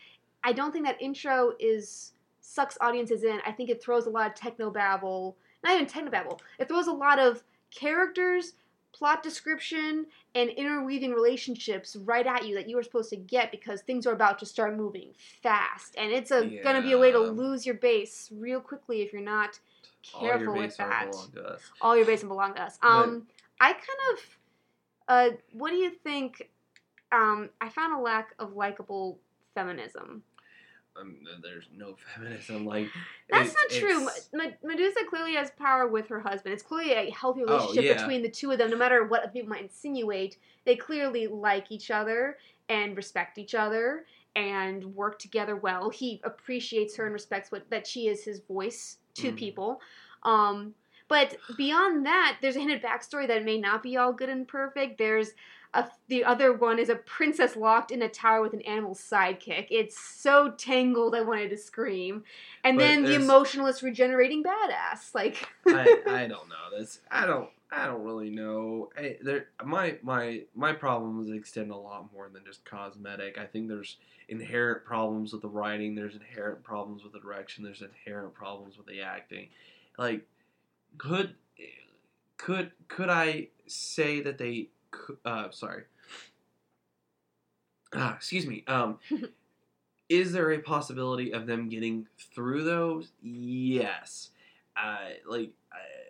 S1: I don't think that intro is sucks audiences in. I think it throws a lot of techno babble not even techno babble. It throws a lot of characters, plot description, and interweaving relationships right at you that you are supposed to get because things are about to start moving fast, and it's a gonna be a way to lose your base real quickly if you're not
S2: all your
S1: careful with that.
S2: belong to us.
S1: All your base and belong to us. Um, I kind of, uh, what do you think? Um, I found a lack of likable feminism.
S2: Um, there's no feminism. Like
S1: That's not true. Medusa clearly has power with her husband. It's clearly a healthy
S2: Oh,
S1: relationship
S2: yeah.
S1: between the two of them, no matter what people might insinuate. They clearly like each other and respect each other and work together well. He appreciates her and respects what that she is his voice to
S2: Mhm.
S1: people. Um, but beyond that, there's a hinted backstory that may not be all good and perfect. There's a, the other one is a princess locked in a tower with an animal sidekick. It's so tangled, I wanted to scream. And
S2: But
S1: then the emotionalist regenerating badass. Like,
S2: I, I don't know this. I don't. I don't really know. I, there, my my my problems extend a lot more than just cosmetic. I think there's inherent problems with the writing. There's inherent problems with the direction. There's inherent problems with the acting. Like, could could could I say that they? Uh, sorry. Ah, excuse me. Um, is there a possibility of them getting through those? Yes. Uh, like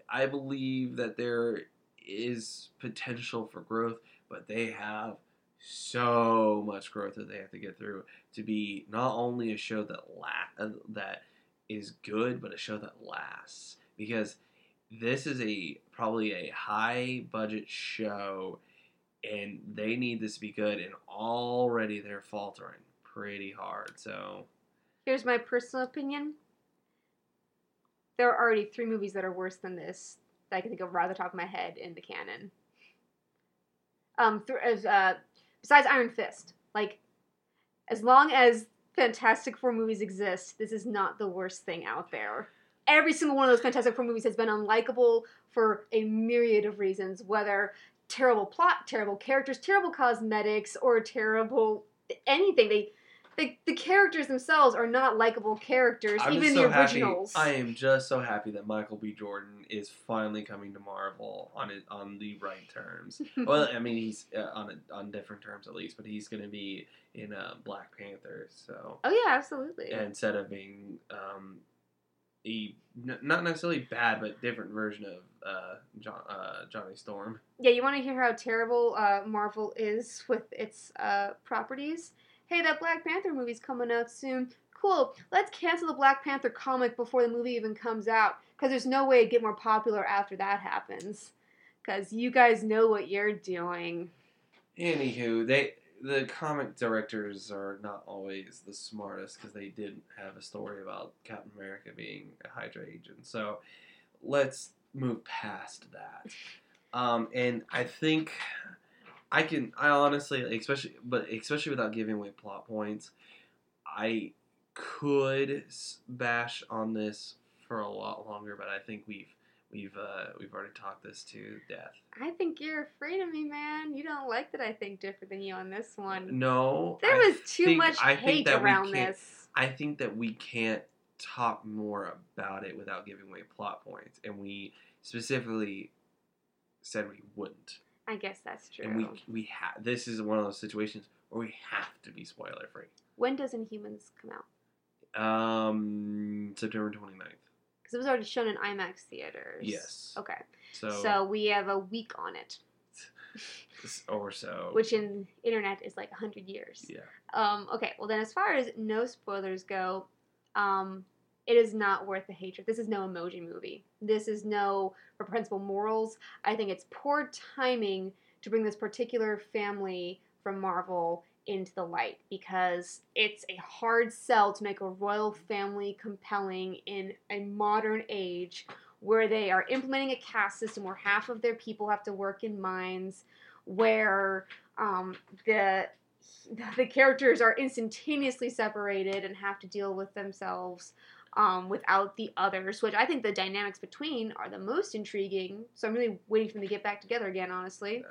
S2: I, I believe that there is potential for growth, but they have so much growth that they have to get through to be not only a show that la- uh, that is good, but a show that lasts. Because this is a probably a high budget show, and they need this to be good, and already they're faltering pretty hard. So
S1: here's my personal opinion. There are already three movies that are worse than this that I can think of right off the top of my head in the canon. Um, th- as, uh, besides Iron Fist, like, as long as Fantastic Four movies exist, this is not the worst thing out there. Every single one of those Fantastic Four movies has been unlikable for a myriad of reasons, whether terrible plot, terrible characters, terrible cosmetics, or terrible anything. They the, the characters themselves are not likable characters,
S2: I'm
S1: even
S2: so
S1: the
S2: happy.
S1: originals.
S2: I am just so happy that Michael B. Jordan is finally coming to Marvel on it on the right terms. well, I mean he's uh, on a, on different terms at least, but he's going to be in uh, Black Panther. So
S1: oh yeah, absolutely.
S2: instead of being um, a n- not necessarily bad but different version of uh, John, uh, Johnny Storm.
S1: Yeah, you want to hear how terrible uh, Marvel is with its uh, properties? Hey, that Black Panther movie's coming out soon. cool. Let's cancel the Black Panther comic before the movie even comes out because there's no way it get more popular after that happens. Because you guys know what you're doing.
S2: Anywho, they the comic directors are not always the smartest because they didn't have a story about Captain America being a Hydra agent. So let's move past that. Um, and I think I can. I honestly, especially, but especially without giving away plot points, I could bash on this for a lot longer. But I think we've we've uh, we've already talked this to death.
S1: I think you're afraid of me, man. You don't like that I think different than you on this one.
S2: No,
S1: There
S2: I
S1: was too
S2: think-
S1: much
S2: I think
S1: hate
S2: that we
S1: around
S2: can't-
S1: this.
S2: I think that we can't talk more about it without giving away plot points, and we specifically said we wouldn't.
S1: I guess that's true.
S2: And we we ha- this is one of those situations where we have to be spoiler free.
S1: when does Inhumans come out?
S2: Um, September 29th.
S1: It was already shown in IMAX theaters.
S2: Yes.
S1: Okay.
S2: So,
S1: So, we have a week on it,
S2: or so.
S1: which in internet is like 100 years.
S2: yeah.
S1: Um, okay, well then, as far as no spoilers go, um, it is not worth the hatred. This is no emoji movie. This is no reprehensible morals. I think it's poor timing to bring this particular family from Marvel into the light because it's a hard sell to make a royal family compelling in a modern age where they are implementing a caste system where half of their people have to work in mines, where um, the the characters are instantaneously separated and have to deal with themselves um, without the others, which I think the dynamics between are the most intriguing. So I'm really waiting for them to get back together again, honestly.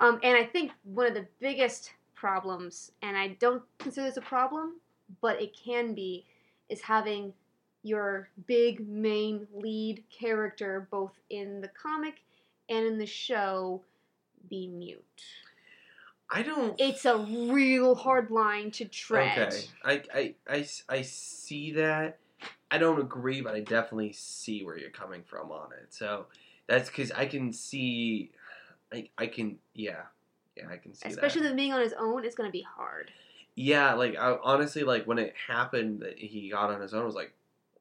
S1: Um, and I think one of the biggest problems, and I don't consider this a problem, but it can be, is having your big main lead character, both in the comic and in the show, be mute.
S2: I don't.
S1: It's a real hard line to tread.
S2: Okay, I I I see that. I don't agree, but I definitely see where you're coming from on it. So that's because I can see, I, I can, yeah, yeah, I can see
S1: Especially
S2: that.
S1: being on his own, it's going to be hard.
S2: Yeah, like I, honestly, like when it happened that he got on his own, I was like,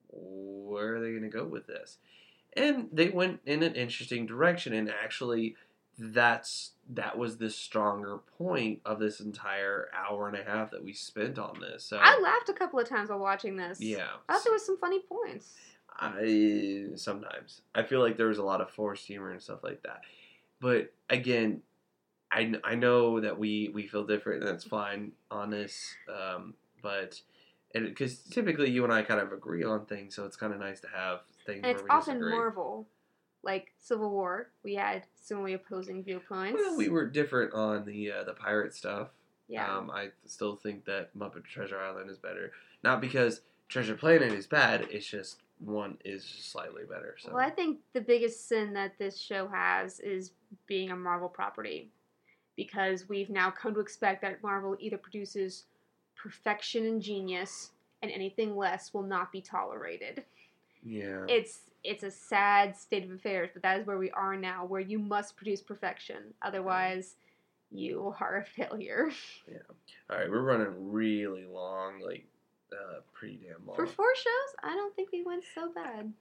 S2: where are they gonna go with this? And they went in an interesting direction, and actually, that's that was the stronger point of this entire hour and a half that we spent on this. So
S1: I laughed a couple of times while watching this.
S2: yeah,
S1: I thought there was some funny points.
S2: I sometimes I feel like there was a lot of forced humor and stuff like that. But again, I, I know that we we feel different and that's fine on this. Um, but because typically you and I kind of agree on things, so it's kind of nice to have things
S1: And it's often
S2: disagree.
S1: Marvel. Like Civil War, we had similarly opposing viewpoints.
S2: Well, we were different on the uh, the pirate stuff.
S1: yeah.
S2: Um, I still think that Muppet Treasure Island is better, not because Treasure Planet is bad. It's just one is just slightly better. So
S1: Well, I think the biggest sin that this show has is being a Marvel property. Because we've now come to expect that Marvel either produces perfection and genius, and anything less will not be tolerated.
S2: yeah.
S1: It's it's a sad state of affairs, but that is where we are now, where you must produce perfection. Otherwise, you are a failure. Yeah.
S2: All right, we're running really long, like pretty damn long.
S1: For four shows, I don't think we went so bad.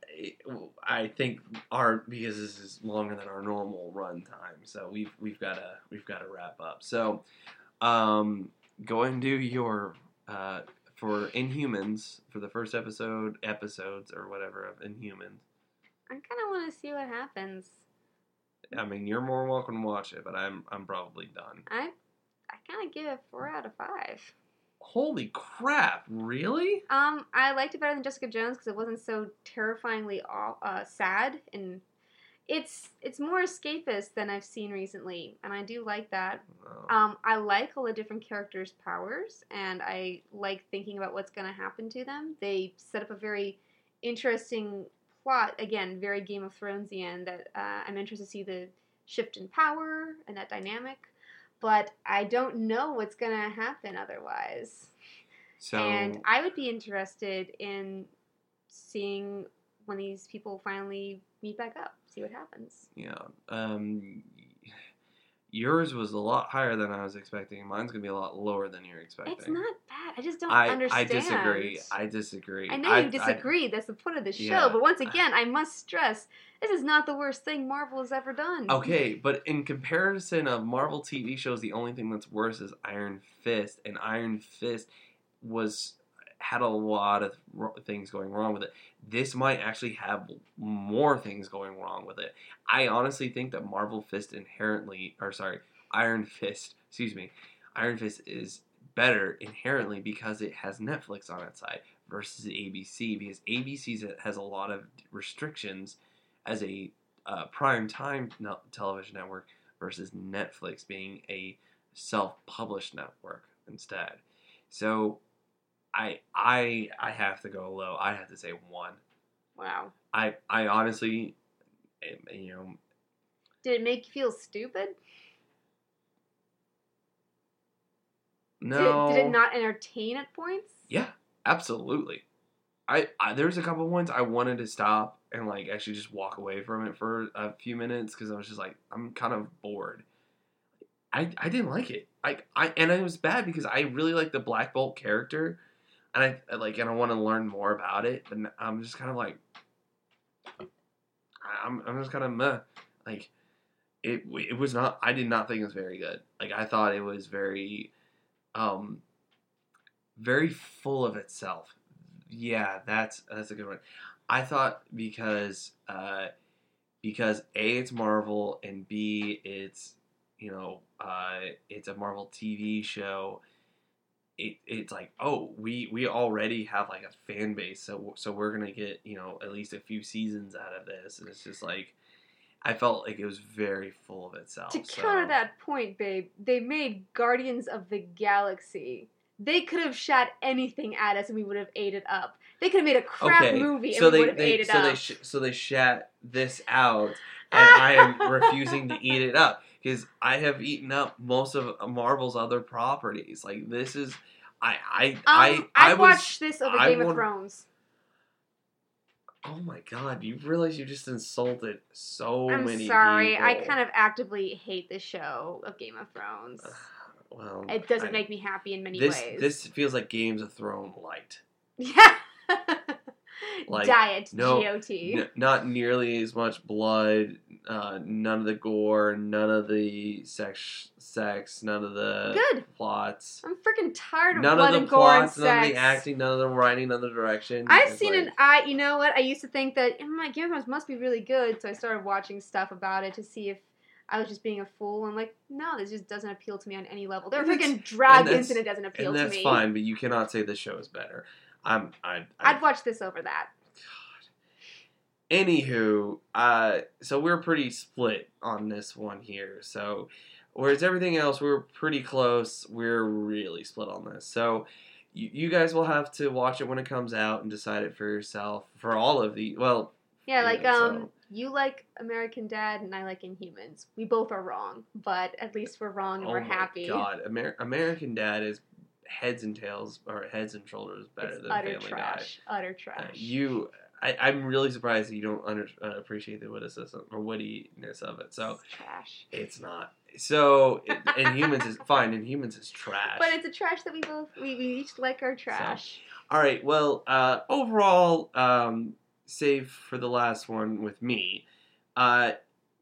S2: I think our because this is longer than our normal run time, so we've we've got to we've got to wrap up. So, um, go and do your uh, for Inhumans for the first episode episodes or whatever of Inhumans.
S1: I kind of want to see what happens.
S2: I mean, you're more welcome to watch it, but I'm I'm probably done.
S1: I I kind of give it four out of five.
S2: Holy crap! Really?
S1: Um, I liked it better than Jessica Jones because it wasn't so terrifyingly aw- uh, sad, and it's it's more escapist than I've seen recently, and I do like that.
S2: Oh.
S1: Um, I like all the different characters' powers, and I like thinking about what's going to happen to them. They set up a very interesting plot, again, very Game of Thronesian. That uh, I'm interested to see the shift in power and that dynamic, but I don't know what's going to happen otherwise.
S2: so
S1: and I would be interested in seeing when these people finally meet back up, see what happens.
S2: Yeah. Um, yours was a lot higher than I was expecting. Mine's gonna be a lot lower than you're expecting.
S1: It's not bad. I just don't
S2: I
S1: understand.
S2: I disagree. I disagree.
S1: I know
S2: I-
S1: you disagree. That's the point of the show.
S2: Yeah.
S1: But once again, I must stress this is not the worst thing Marvel has ever done.
S2: Okay, but in comparison of Marvel TV shows, the only thing that's worse is Iron Fist, and Iron Fist was had a lot of things going wrong with it. This might actually have more things going wrong with it. I honestly think that Marvel Fist inherently, or sorry, Iron Fist, excuse me, Iron Fist is better inherently because it has Netflix on its side versus ABC because ABC has a lot of restrictions as a uh, prime time television network versus Netflix being a self-published network instead. So I I I have to go low. I have to say one.
S1: Wow.
S2: I I honestly, you know,
S1: Did it make you feel stupid?
S2: no.
S1: Did, did it not entertain at points?
S2: Yeah, absolutely. I, I there's a couple points I wanted to stop and like actually just walk away from it for a few minutes because I was just like I'm kind of bored. I I didn't like it. I I and it was bad because I really like the Black Bolt character, and I like and I want to learn more about it. But I'm just kind of like I'm I'm just kind of meh. Like it it was not. I did not think it was very good. Like I thought it was very um very full of itself. Yeah, that's that's a good one. I thought because uh, because a it's Marvel and b it's you know uh, it's a Marvel TV show. It, it's like oh we we already have like a fan base so so we're gonna get you know at least a few seasons out of this and it's just like I felt like it was very full of itself.
S1: To
S2: so-
S1: counter that point, babe, they made Guardians of the Galaxy. They could have shot anything at us and we would have ate it up. They could have made a crap
S2: okay,
S1: movie and
S2: so
S1: we
S2: they,
S1: would have ate it
S2: so
S1: up.
S2: they sh- so they shat this out, and I am refusing to eat it up because I have eaten up most of Marvel's other properties. Like this is, I I
S1: um,
S2: I I was.
S1: watch this over
S2: I
S1: Game of Thrones.
S2: Oh my god! You realize you just insulted so many
S1: I'm
S2: many.
S1: sorry. I kind of actively hate the show of Game of Thrones.
S2: Well,
S1: It doesn't
S2: I-
S1: make me happy in many
S2: this.
S1: ways.
S2: This feels like Games of Thrones light.
S1: Yeah.
S2: Like,
S1: Diet
S2: no,
S1: GOT.
S2: N- not nearly as much blood, uh, none of the gore, none of the sex, sex, none of the
S1: Good.
S2: plots,
S1: I'm freaking tired of
S2: none
S1: blood
S2: of
S1: and
S2: the
S1: gore and
S2: plots, none of
S1: sex.
S2: the acting, none of the writing, none of the direction.
S1: I've
S2: It's
S1: seen
S2: like,
S1: an I. You know what? I used to think that oh my Game of Thrones must be really good, so I started watching stuff about it to see if I was just being a fool. And like, no, this just doesn't appeal to me on any level. There are freaking dragons, and it doesn't appeal
S2: and
S1: to
S2: that's fine, but you cannot say the show is better. I'm, I, I
S1: I'd watch this over that. God.
S2: Anywho, uh, so we're pretty split on this one here. So, whereas everything else, we're pretty close. We're really split on this. So, you, you guys will have to watch it when it comes out and decide it for yourself. For all of the, well,
S1: Yeah, like
S2: Yeah,
S1: um,
S2: so-
S1: you like American Dad, and I like Inhumans. We both are wrong, but at least we're wrong and
S2: oh
S1: we're happy.
S2: God, Amer- American Dad is heads and tails or heads and shoulders better
S1: It's
S2: than
S1: utter
S2: Family
S1: trash. Utter
S2: Guy.
S1: trash.
S2: Uh, you, I, I'm really surprised that you don't under, uh, appreciate the witticism or wittiness of it. So.
S1: It's trash.
S2: It's not. So, Inhumans is fine. Inhumans is trash.
S1: But it's a trash that we both we, we each like our trash.
S2: All right. Well, uh, overall, um, save for the last one with me, uh,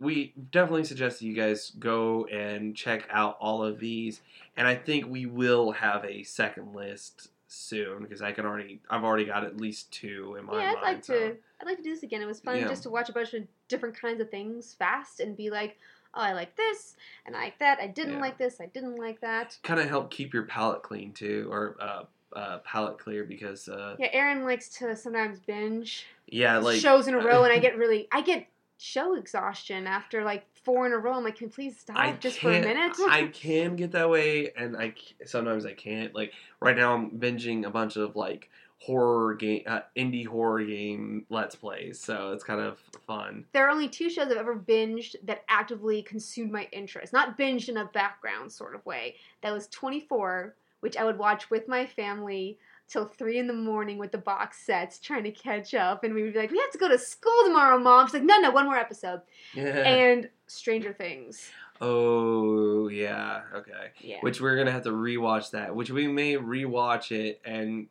S2: we definitely suggest that you guys go and check out all of these, and I think we will have a second list soon because I can already I've already got at least two in my
S1: yeah,
S2: mind.
S1: I'd like
S2: so-
S1: to. I'd like to do this again. It was fun
S2: Yeah.
S1: just to watch a bunch of different kinds of things fast and be like, oh, I like this and I like that. I didn't
S2: Yeah.
S1: like this. I didn't like that.
S2: kind of help keep your palate clean too, or uh, uh, palate clear because uh,
S1: Yeah, Aaron likes to sometimes binge
S2: yeah, like
S1: shows in a row, and I get really, I get show exhaustion after like four in a row. I'm like, can we please stop
S2: I
S1: just for a minute?
S2: I can get that way, and I sometimes I can't. Like right now, I'm binging a bunch of like horror game, uh, indie horror game let's plays, so it's kind of fun.
S1: there are only two shows I've ever binged that actively consumed my interest. Not binged in a background sort of way. That was 24, which I would watch with my family till 3 in the morning with the box sets trying to catch up. And we would be like, we have to go to school tomorrow, Mom. She's like, no, no, one more episode.
S2: Yeah.
S1: And Stranger Things.
S2: Oh yeah, okay.
S1: Yeah.
S2: Which we're gonna have to rewatch that. Which we may rewatch it and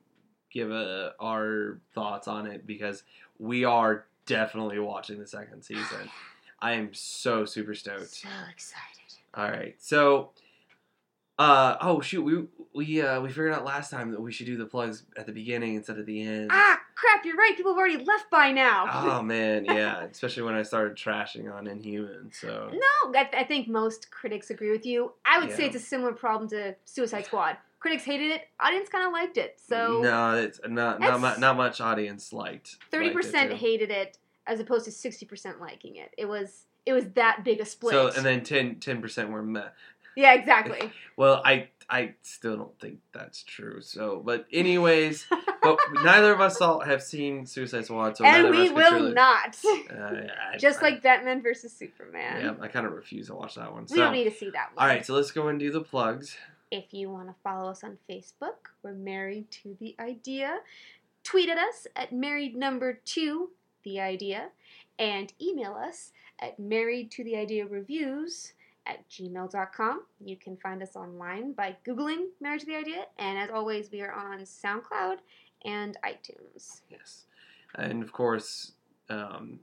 S2: give a, our thoughts on it because we are definitely watching the second season. I am so super stoked.
S1: So excited.
S2: All right, so. Uh oh shoot we we uh we figured out last time that we should do the plugs at the beginning instead of the end.
S1: Ah, crap! You're right. People have already left by now.
S2: Oh man, yeah, especially when I started trashing on Inhuman. So
S1: No, I, I think most critics agree with you. I would say it's a similar problem to Suicide Squad. Critics hated it, audience kind of liked it. So
S2: no, it's not not much, not much audience liked.
S1: Thirty percent hated it, as opposed to sixty percent liking it. It was it was that big a split.
S2: So and then 10 percent were meh.
S1: Yeah, exactly.
S2: Well, I I still don't think that's true. So, but anyways, but neither of us all have seen Suicide Squad, so
S1: and we will
S2: truly-
S1: not.
S2: Uh, I-
S1: Just
S2: I-
S1: like Batman versus Superman.
S2: yeah, I kind of refuse to watch that one.
S1: We
S2: So,
S1: don't need to see that one.
S2: all right, so let's go and do the plugs.
S1: If you want to follow us on Facebook, we're married to the idea. Tweet at us at married number two, the idea, and email us at married to the idea reviews at gmail.com. You can find us online by Googling Marriage to the Idea, and as always, we are on SoundCloud and iTunes.
S2: Yes, and of course, um,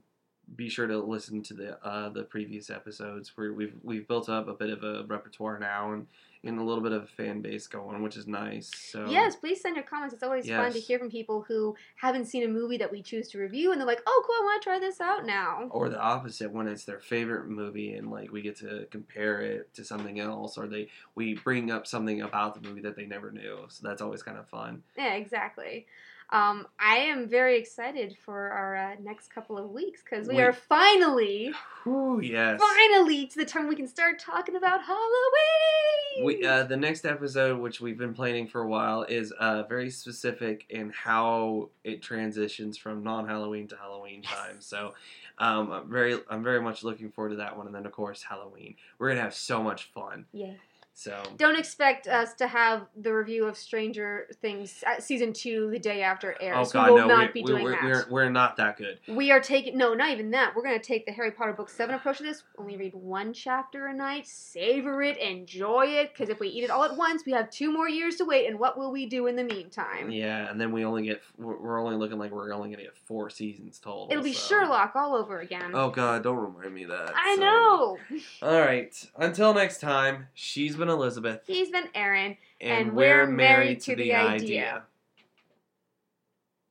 S2: be sure to listen to the uh, the previous episodes where we've we've built up a bit of a repertoire now and and a little bit of a fan base going, which is nice. So
S1: Yes, please send your comments. It's always fun to hear from people who haven't seen a movie that we choose to review, and they're like, oh, cool, I want to try this out now.
S2: or the opposite when it's their favorite movie and like we get to compare it to something else or they we bring up something about the movie that they never knew so that's always kind of fun
S1: Yeah, exactly. Um, I am very excited for our uh, next couple of weeks because we,
S2: We-
S1: are finally,
S2: Whew, yes
S1: finally to the time we can start talking about Halloween.
S2: we, uh, the next episode which we've been planning for a while is uh, very specific in how it transitions from non-halloween to halloween
S1: Yes.
S2: time so um, I'm very I'm very much looking forward to that one and then of course Halloween we're gonna have so much fun
S1: yeah.
S2: So
S1: Don't expect us to have the review of Stranger Things season two the day after it airs.
S2: oh god
S1: we will
S2: no
S1: not
S2: we,
S1: be
S2: we,
S1: doing
S2: we're,
S1: that.
S2: we're, we're not that good
S1: We are taking no, not even that. We're gonna take the Harry Potter book seven approach to this. Only read one chapter a night, savor it, enjoy it. Because if we eat it all at once, we have two more years to wait. And what will we do in the meantime?
S2: Yeah, and then we only get we're we're only looking like we're only gonna get four seasons total.
S1: It'll be
S2: so-
S1: Sherlock all over again.
S2: Oh God, don't remind me that.
S1: I
S2: so-
S1: know.
S2: All right, until next time. She's been Elizabeth,
S1: He's been Aaron.
S2: and,
S1: And we're married to the idea.
S2: idea.